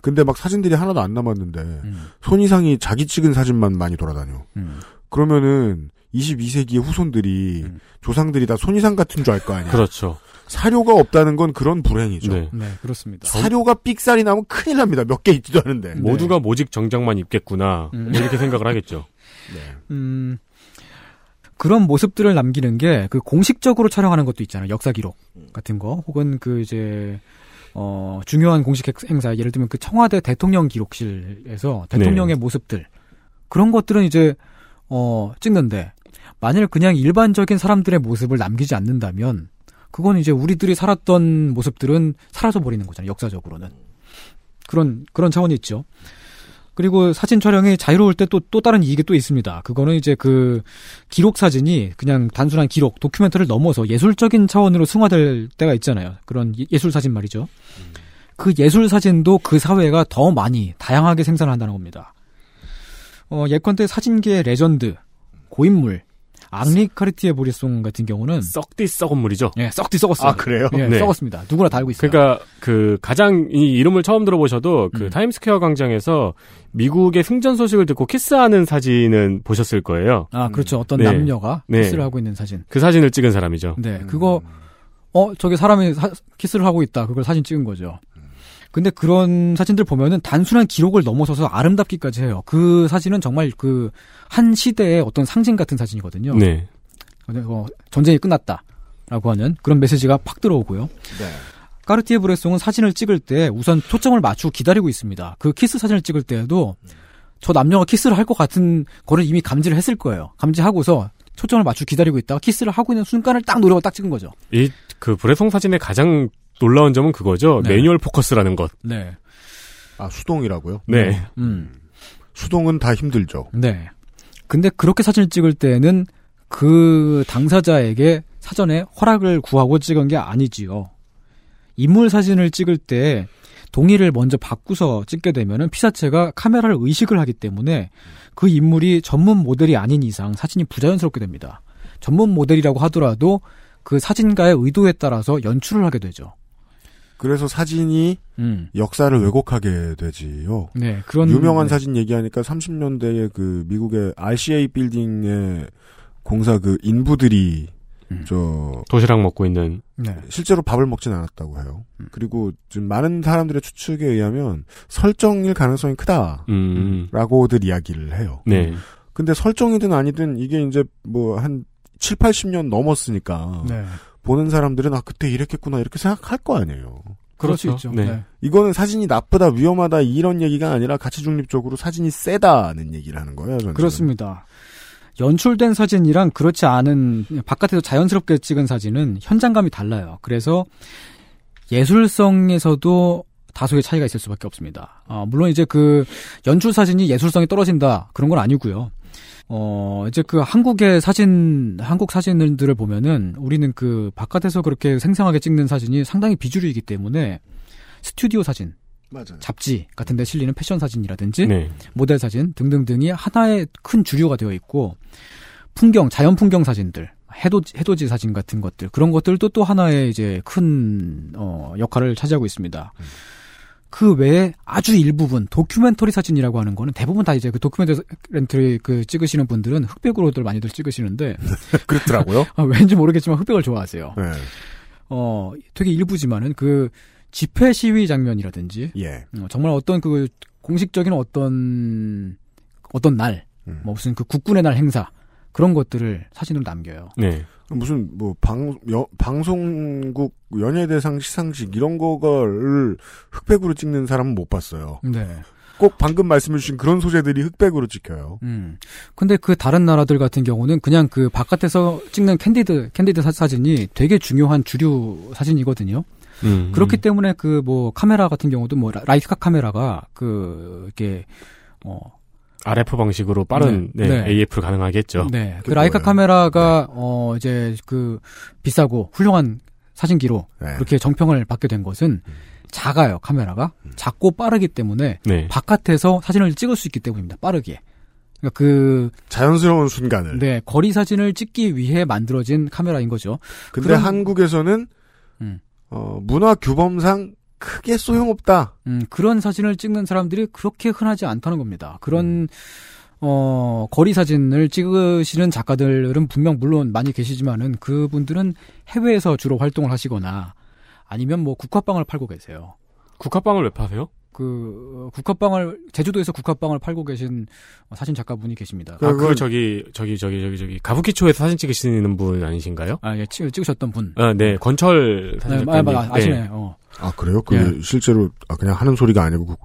근데 막 사진들이 하나도 안 남았는데,
음,
손이상이 자기 찍은 사진만 많이 돌아다녀.
음.
그러면은 22세기의 후손들이
음.
조상들이 다 손이상 같은 줄 알 거 아니야.
그렇죠.
사료가 없다는 건 그런 불행이죠.
네.
네, 그렇습니다.
사료가 삑살이 나면 큰일 납니다. 몇 개 있지도 않은데.
네.
모두가 모직 정장만 입겠구나.
음.
뭐 이렇게 생각을 하겠죠.
네.
음, 그런 모습들을 남기는 게 그 공식적으로 촬영하는 것도 있잖아요. 역사 기록 같은 거. 혹은 그 이제 어 중요한 공식 행- 행사 예를 들면 그 청와대 대통령 기록실에서 대통령의 모습들 그런 것들은 이제 어 찍는데 만일 그냥 일반적인 사람들의 모습을 남기지 않는다면 그건 이제 우리들이 살았던 모습들은 사라져 버리는 거잖아요. 역사적으로는 그런 그런 차원이 있죠. 그리고 사진 촬영이 자유로울 때또또 다른 이익이 또 있습니다. 그거는 이제 그 기록 사진이 그냥 단순한 기록, document를 넘어서 예술적인 차원으로 승화될 때가 있잖아요. 그런 예- 예술 사진 말이죠. 그 예술 사진도 그 사회가 더 많이 다양하게 생산을 한다는 겁니다. 어, 예컨대 사진계의 레전드, 고인물, 앙리 카르티에 브레송 같은 경우는
썩디 썩은 물이죠.
예, 썩디 썩었어요.
아, 그래요?
예,
네.
썩었습니다. 누구나 다 알고 있어요.
그러니까 그 가장 이 이름을 처음 들어보셔도 그
음.
타임스퀘어 광장에서 미국의 승전 소식을 듣고 키스하는 사진은 보셨을 거예요.
아, 그렇죠. 어떤
네.
남녀가
네.
키스를 하고 있는 사진.
그 사진을 찍은 사람이죠.
네, 그거 어 저기 사람이 사- 키스를 하고 있다. 그걸 사진 찍은 거죠. 근데 그런 사진들 보면은 단순한 기록을 넘어서서 아름답기까지 해요. 그 사진은 정말 그 한 시대의 어떤 상징 같은 사진이거든요.
네.
어, 전쟁이 끝났다라고 하는 그런 메시지가 팍 들어오고요.
네.
까르티에 브레송은 사진을 찍을 때 우선 초점을 맞추고 기다리고 있습니다. 그 키스 사진을 찍을 때에도 저 남녀가 키스를 할 것 같은 거를 이미 감지를 했을 거예요. 감지하고서 초점을 맞추고 기다리고 있다가 키스를 하고 있는 순간을 딱 노리고 딱 찍은 거죠.
이 그 브레송 사진의 가장 놀라운 점은 그거죠.
네.
manual focus라는 것.
네.
아, 수동이라고요?
네.
음.
수동은 다 힘들죠.
네. 근데 그렇게 사진을 찍을 때는 그 당사자에게 사전에 허락을 구하고 찍은 게 아니지요. 인물 사진을 찍을 때 동의를 먼저 받고서 찍게 되면은 피사체가 카메라를 의식을 하기 때문에 그 인물이 전문 모델이 아닌 이상 사진이 부자연스럽게 됩니다. 전문 모델이라고 하더라도 그 사진가의 의도에 따라서 연출을 하게 되죠.
그래서 사진이
음.
역사를 왜곡하게 되지요.
네, 그런
유명한
네.
사진 얘기하니까 30년대에 그 미국의 RCA 빌딩의 공사 그 인부들이
음.
저
도시락 먹고 있는
네.
실제로 밥을 먹진 않았다고 해요.
음.
그리고 지금 많은 사람들의 추측에 의하면 설정일 가능성이
음.
크다라고들 이야기를 해요.
네.
근데 설정이든 아니든 이게 이제 뭐 한 7, 80년 넘었으니까
네.
보는 사람들은 아 그때 이랬겠구나 이렇게 생각할 거 아니에요.
그럴 수
그렇죠.
있죠.
네.
네.
이거는 사진이 나쁘다 위험하다 이런 얘기가 아니라 가치 중립적으로 사진이 세다는 얘기를 하는 거예요. 저는.
그렇습니다. 연출된 사진이랑 그렇지 않은 바깥에서 자연스럽게 찍은 사진은 현장감이 달라요. 그래서 예술성에서도 다소의 차이가 있을 수밖에 없습니다. 아, 물론 이제 그 연출 사진이 예술성이 떨어진다 그런 건 아니고요. 어, 이제 그 한국의 사진, 한국 사진들을 보면은 우리는 그 바깥에서 그렇게 생생하게 찍는 사진이 상당히 비주류이기 때문에 스튜디오 사진,
맞아요.
잡지 같은 데 실리는 패션 사진이라든지
네.
모델 사진 등등등이 하나의 큰 주류가 되어 있고 풍경, 자연 풍경 사진들, 해돋, 해돋이 사진 같은 것들 그런 것들도 또 하나의 이제 큰 어, 역할을 차지하고 있습니다. 그 외에 아주 일부분 도큐멘터리 사진이라고 하는 거는 대부분 다 이제 그 도큐멘터리 그 찍으시는 분들은 흑백으로들 많이들 찍으시는데
그렇더라고요.
아, 왠지 모르겠지만 흑백을 좋아하세요.
네.
어 되게 일부지만은 그 집회 시위 장면이라든지
예.
어, 정말 어떤 그 공식적인 어떤 어떤 날,
음.
뭐 무슨 그 국군의 날 행사 그런 것들을 사진으로 남겨요.
네.
무슨 뭐방 방송국 연예대상 시상식 이런 거를 흑백으로 찍는 사람은 못 봤어요.
네.
꼭 방금 말씀해주신 그런 소재들이 흑백으로 찍혀요.
음. 근데 그 다른 나라들 같은 경우는 그냥 그 바깥에서 찍는 candid candid 사- 사진이 되게 중요한 주류 사진이거든요.
음.
그렇기 때문에 그 뭐 카메라 같은 경우도 뭐 라- 라이카 카메라가 그 이렇게 어
RF 방식으로 빠른
네.
네,
네.
AF를 가능하겠죠.
네. 그. 라이카 카메라가 어 이제 그 비싸고 훌륭한 사진기로
네.
그렇게 정평을 받게 된 것은 작아요 카메라가 작고 빠르기 때문에
네.
바깥에서 사진을 찍을 수 있기 때문입니다 빠르게 그러니까 그
자연스러운 순간을.
네, 거리 사진을 찍기 위해 만들어진 카메라인 거죠
근데
그런-
한국에서는
음.
어, 문화 규범상 크게 소용없다.
음, 그런 사진을 찍는 사람들이 그렇게 흔하지 않다는 겁니다 그런 어 거리 사진을 찍으시는 작가들은 분명 물론 많이 계시지만은 그분들은 해외에서 주로 활동을 하시거나 아니면 뭐 국화빵을 팔고 계세요
국화빵을 왜 파세요?
그 국화빵을 제주도에서 국화빵을 팔고 계신 사진 작가분이 계십니다.
아, 그 저기 저기 저기 저기 저기 가부키초에서 사진 찍으시는 분 아니신가요?
아, 예, 찍, 찍으셨던 분.
아, 네. 권철 사진
네,
작가님.
아, 아, 아시네. 어.
아 그래요? 그
예.
실제로 아, 그냥 하는 소리가 아니고 국-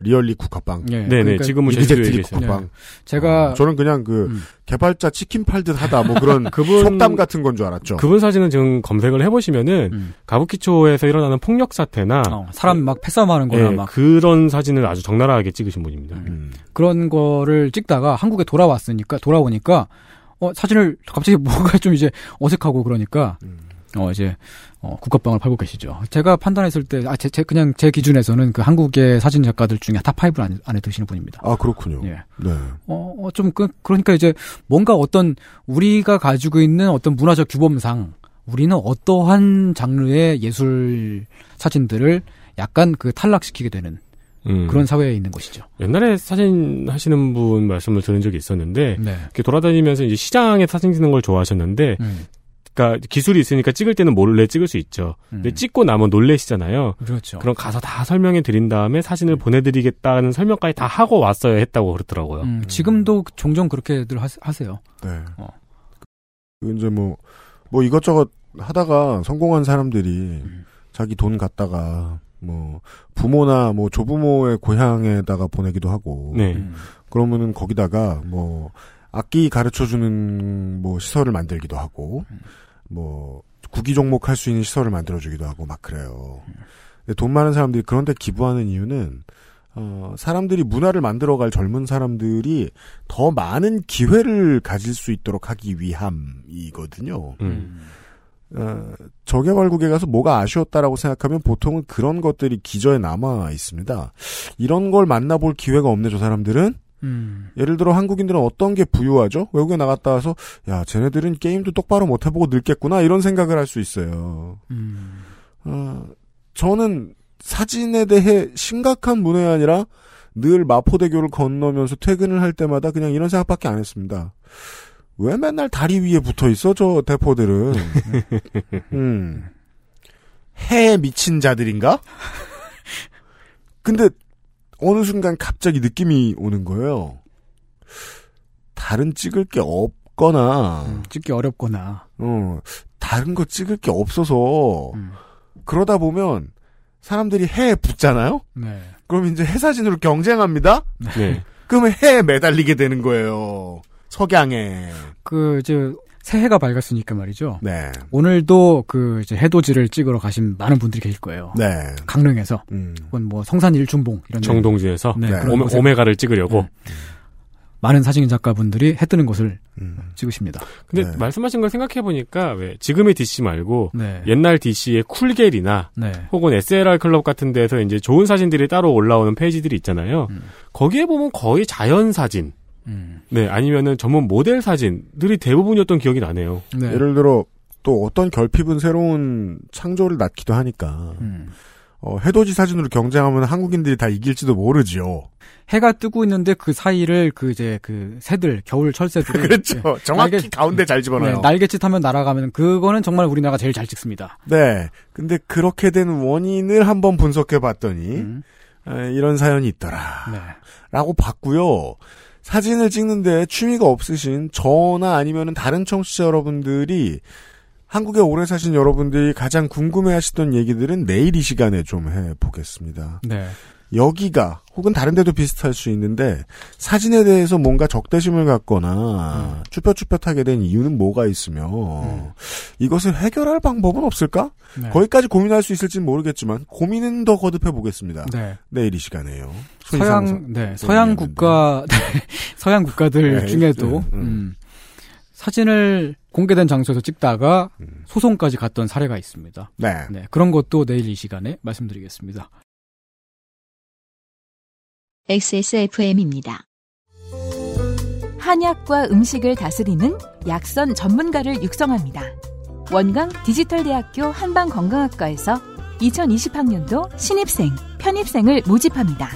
리얼리 국화빵.
예,
네, 네.
그러니까
지금은 제주도에.
국화빵.
제가
아, 저는 그냥 그
음.
개발자 치킨 팔듯 하다 뭐 그런
그분-
속담 같은 건 줄 알았죠.
그분 사진은 지금 검색을 해보시면은
음.
가부키초에서 일어나는 폭력 사태나
어, 사람 막 패싸움하는 거나
예,
막
그런 사진을 아주 적나라하게 찍으신 분입니다.
음.
그런 거를 찍다가 한국에 돌아왔으니까 돌아오니까 어 사진을 갑자기 뭐가 좀 이제 어색하고 그러니까 어 이제 어, 국가방을 팔고 계시죠. 제가 판단했을 때, 아, 제, 제 그냥 제 기준에서는 그 한국의 사진 작가들 중에 top 5 안에, 안에 드시는 분입니다.
아, 그렇군요.
예.
네.
어, 어, 좀, 그, 그러니까 이제 뭔가 어떤 우리가 가지고 있는 어떤 문화적 규범상 우리는 어떠한 장르의 예술 사진들을 약간 그 탈락시키게 되는
음.
그런 사회에 있는 것이죠.
옛날에 사진 하시는 분 말씀을 들은 적이 있었는데
네.
이렇게 돌아다니면서 이제 시장에 사진 찍는 걸 좋아하셨는데
음.
그러니까 기술이 있으니까 찍을 때는 몰래 찍을 수 있죠. 근데
음.
찍고 나면 놀래시잖아요.
그렇죠.
그럼 가서 다 설명해 드린 다음에 사진을 보내드리겠다는 설명까지 다 하고 왔어야 했다고 그러더라고요.
음, 지금도 종종 그렇게들 하, 하세요.
네.
어.
그 이제 뭐, 뭐 이것저것 하다가 성공한 사람들이
음.
자기 돈 갖다가 뭐 부모나 뭐 조부모의 고향에다가 보내기도 하고
네.
음.
그러면은 거기다가 뭐 악기 가르쳐 주는 뭐 시설을 만들기도 하고 뭐 구기 종목 할 수 있는 시설을 만들어 주기도 하고 막 그래요. 돈 많은 사람들이 그런데 기부하는 이유는 어 사람들이 문화를 만들어 갈 젊은 사람들이 더 많은 기회를 가질 수 있도록 하기 위함이거든요.
음.
어, 저개발국에 가서 뭐가 아쉬웠다라고 생각하면 보통은 그런 것들이 기저에 남아 있습니다. 이런 걸 만나볼 기회가 없네, 저 사람들은?
음.
예를 들어 한국인들은 어떤 게 부유하죠? 외국에 나갔다 와서, 야, 쟤네들은 게임도 똑바로 못 해보고 늙겠구나, 이런 생각을 할 수 있어요.
음.
어, 저는 사진에 대해 심각한 문외 아니라 늘 마포대교를 건너면서 퇴근을 할 때마다 그냥 이런 생각밖에 안 했습니다. 왜 맨날 다리 위에 붙어 있어, 저 대포들은? 음. 해에 미친 자들인가? 근데, 어느 순간 갑자기 느낌이 오는 거예요. 다른 찍을 게 없거나,
음, 찍기 어렵거나.
어, 다른 거 찍을 게 없어서,
음.
그러다 보면, 사람들이 해에 붙잖아요?
네.
그럼 이제 해 사진으로 경쟁합니다?
네.
그러면 해에 매달리게 되는 거예요. 석양에.
그 이제 새해가 밝았으니까 말이죠.
네.
오늘도 그 이제 해돋이를 찍으러 가신 많은 분들이 계실 거예요.
네.
강릉에서
음.
혹은 뭐 성산 일중봉 이런 데
정동지에서
네,
네.
오메, 오메가를 찍으려고.
네. 많은 사진 작가분들이 해 뜨는 것을
음.
찍으십니다.
근데
네.
말씀하신 걸 생각해 보니까 왜 지금의 DC 말고
네.
옛날 DC의 쿨겔이나
네.
혹은 SLR 클럽 같은 데서 이제 좋은 사진들이 따로 올라오는 페이지들이 있잖아요.
음.
거기에 보면 거의 자연 사진,
음.
네 아니면은 전문 모델 사진들이 대부분이었던 기억이 나네요.
네.
예를 들어, 또 어떤 결핍은 새로운 창조를 낳기도 하니까,
음.
어, 해돋이 사진으로 경쟁하면 한국인들이 다 이길지도 모르지요.
해가 뜨고 있는데 그 사이를 그 이제 그 새들 겨울 철새들이
그렇죠. 정확히
날개-
가운데 잘 집어넣어요.
네, 날개짓 하면 날아가면 그거는 정말 우리나라가 제일 잘 찍습니다.
네. 근데 그렇게 된 원인을 한번 분석해 봤더니,
음.
에, 이런 사연이 있더라.
네.
라고 봤고요. 사진을 찍는데 취미가 없으신 저나 아니면 다른 청취자 여러분들이 한국에 오래 사신 여러분들이 가장 궁금해하시던 얘기들은 내일 이 시간에 좀 해보겠습니다.
네.
여기가 혹은 다른 데도 비슷할 수 있는데 사진에 대해서 뭔가 적대심을 갖거나 쭈뼛쭈뼛하게 된 이유는 뭐가 있으며 이것을 해결할 방법은 없을까?
네.
거기까지 고민할 수 있을지는 모르겠지만 고민은 더 거듭해 보겠습니다.
네.
내일 이 시간에요.
서양 네 서양 국가 네, 서양 국가들
네,
중에도
네, 음.
음, 사진을 공개된 장소에서 찍다가
음.
소송까지 갔던 사례가 있습니다.
네.
네 그런 것도 내일 이 시간에 말씀드리겠습니다.
XSFM입니다.
한약과 음식을 다스리는 약선 전문가를 육성합니다. 원광 디지털대학교 한방건강학과에서 2020학년도 신입생, 편입생을 모집합니다.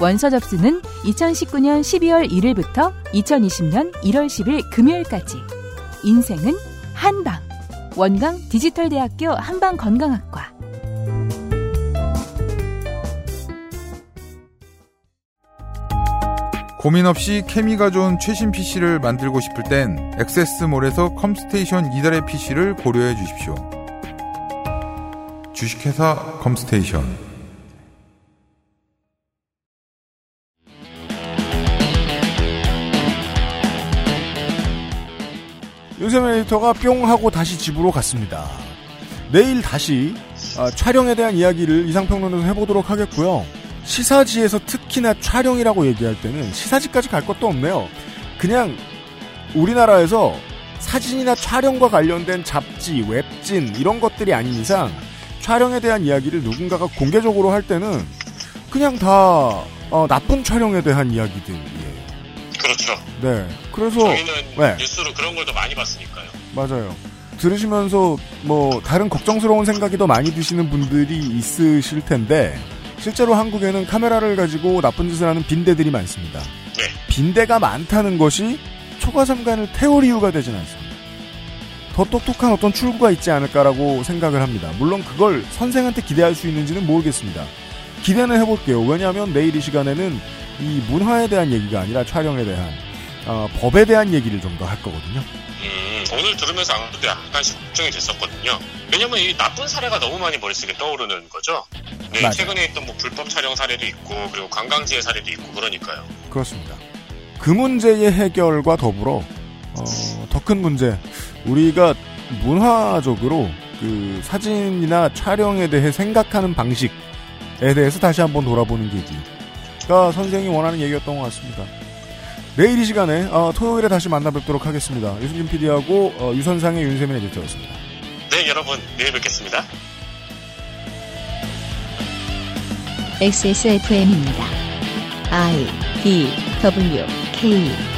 원서 접수는 2019년 12월 1일부터 2020년 1월 10일 금요일까지. 인생은 한방. 원광 디지털대학교 한방건강학과.
고민 없이 케미가 좋은 최신 PC를 만들고 싶을 땐 액세스몰에서 컴스테이션 이달의 PC를 고려해 주십시오. 주식회사 컴스테이션
윤세민 에디터가 뿅 하고 다시 집으로 갔습니다. 내일 다시 아, 촬영에 대한 이야기를 이상평론에서 해보도록 하겠고요. 시사지에서 특히나 촬영이라고 얘기할 때는 시사지까지 갈 것도 없네요. 그냥 우리나라에서 사진이나 촬영과 관련된 잡지, 웹진 이런 것들이 아닌 이상 촬영에 대한 이야기를 누군가가 공개적으로 할 때는 그냥 다 어, 나쁜 촬영에 대한 이야기들이에요.
그렇죠.
네. 그래서
저희는
네.
뉴스로 그런 걸 더 많이 봤으니까요.
맞아요. 들으시면서 뭐 다른 걱정스러운 생각이 더 많이 드시는 분들이 있으실 텐데 실제로 한국에는 카메라를 가지고 나쁜 짓을 하는 빈대들이 많습니다.
네.
빈대가 많다는 것이 초과삼간을 태울 이유가 되진 않습니다. 더 똑똑한 어떤 출구가 있지 않을까라고 생각을 합니다. 물론 그걸 선생한테 기대할 수 있는지는 모르겠습니다. 기대는 해볼게요. 왜냐하면 내일 이 시간에는 이 문화에 대한 얘기가 아니라 촬영에 대한 어, 법에 대한 얘기를 좀 더 할 거거든요.
음, 오늘 들으면서 아무래도 약간씩 걱정이 됐었거든요. 왜냐면 이 나쁜 사례가 너무 많이 머릿속에 떠오르는 거죠. 네,
맞아요.
최근에 있던 뭐 불법 촬영 사례도 있고, 그리고 관광지의 사례도 있고, 그러니까요.
그렇습니다. 그 문제의 해결과 더불어 더큰 문제 우리가 문화적으로 그 사진이나 촬영에 대해 생각하는 방식에 대해서 다시 한번 돌아보는 계기가 선생이 원하는 얘기였던 것 같습니다. 내일 이 시간에 어, 토요일에 다시 만나 뵙도록 하겠습니다. 유승준 PD하고 어, 유선상의 윤세민 에디터였습니다.
네, 여러분, 내일 뵙겠습니다.
XSFM입니다. I D W K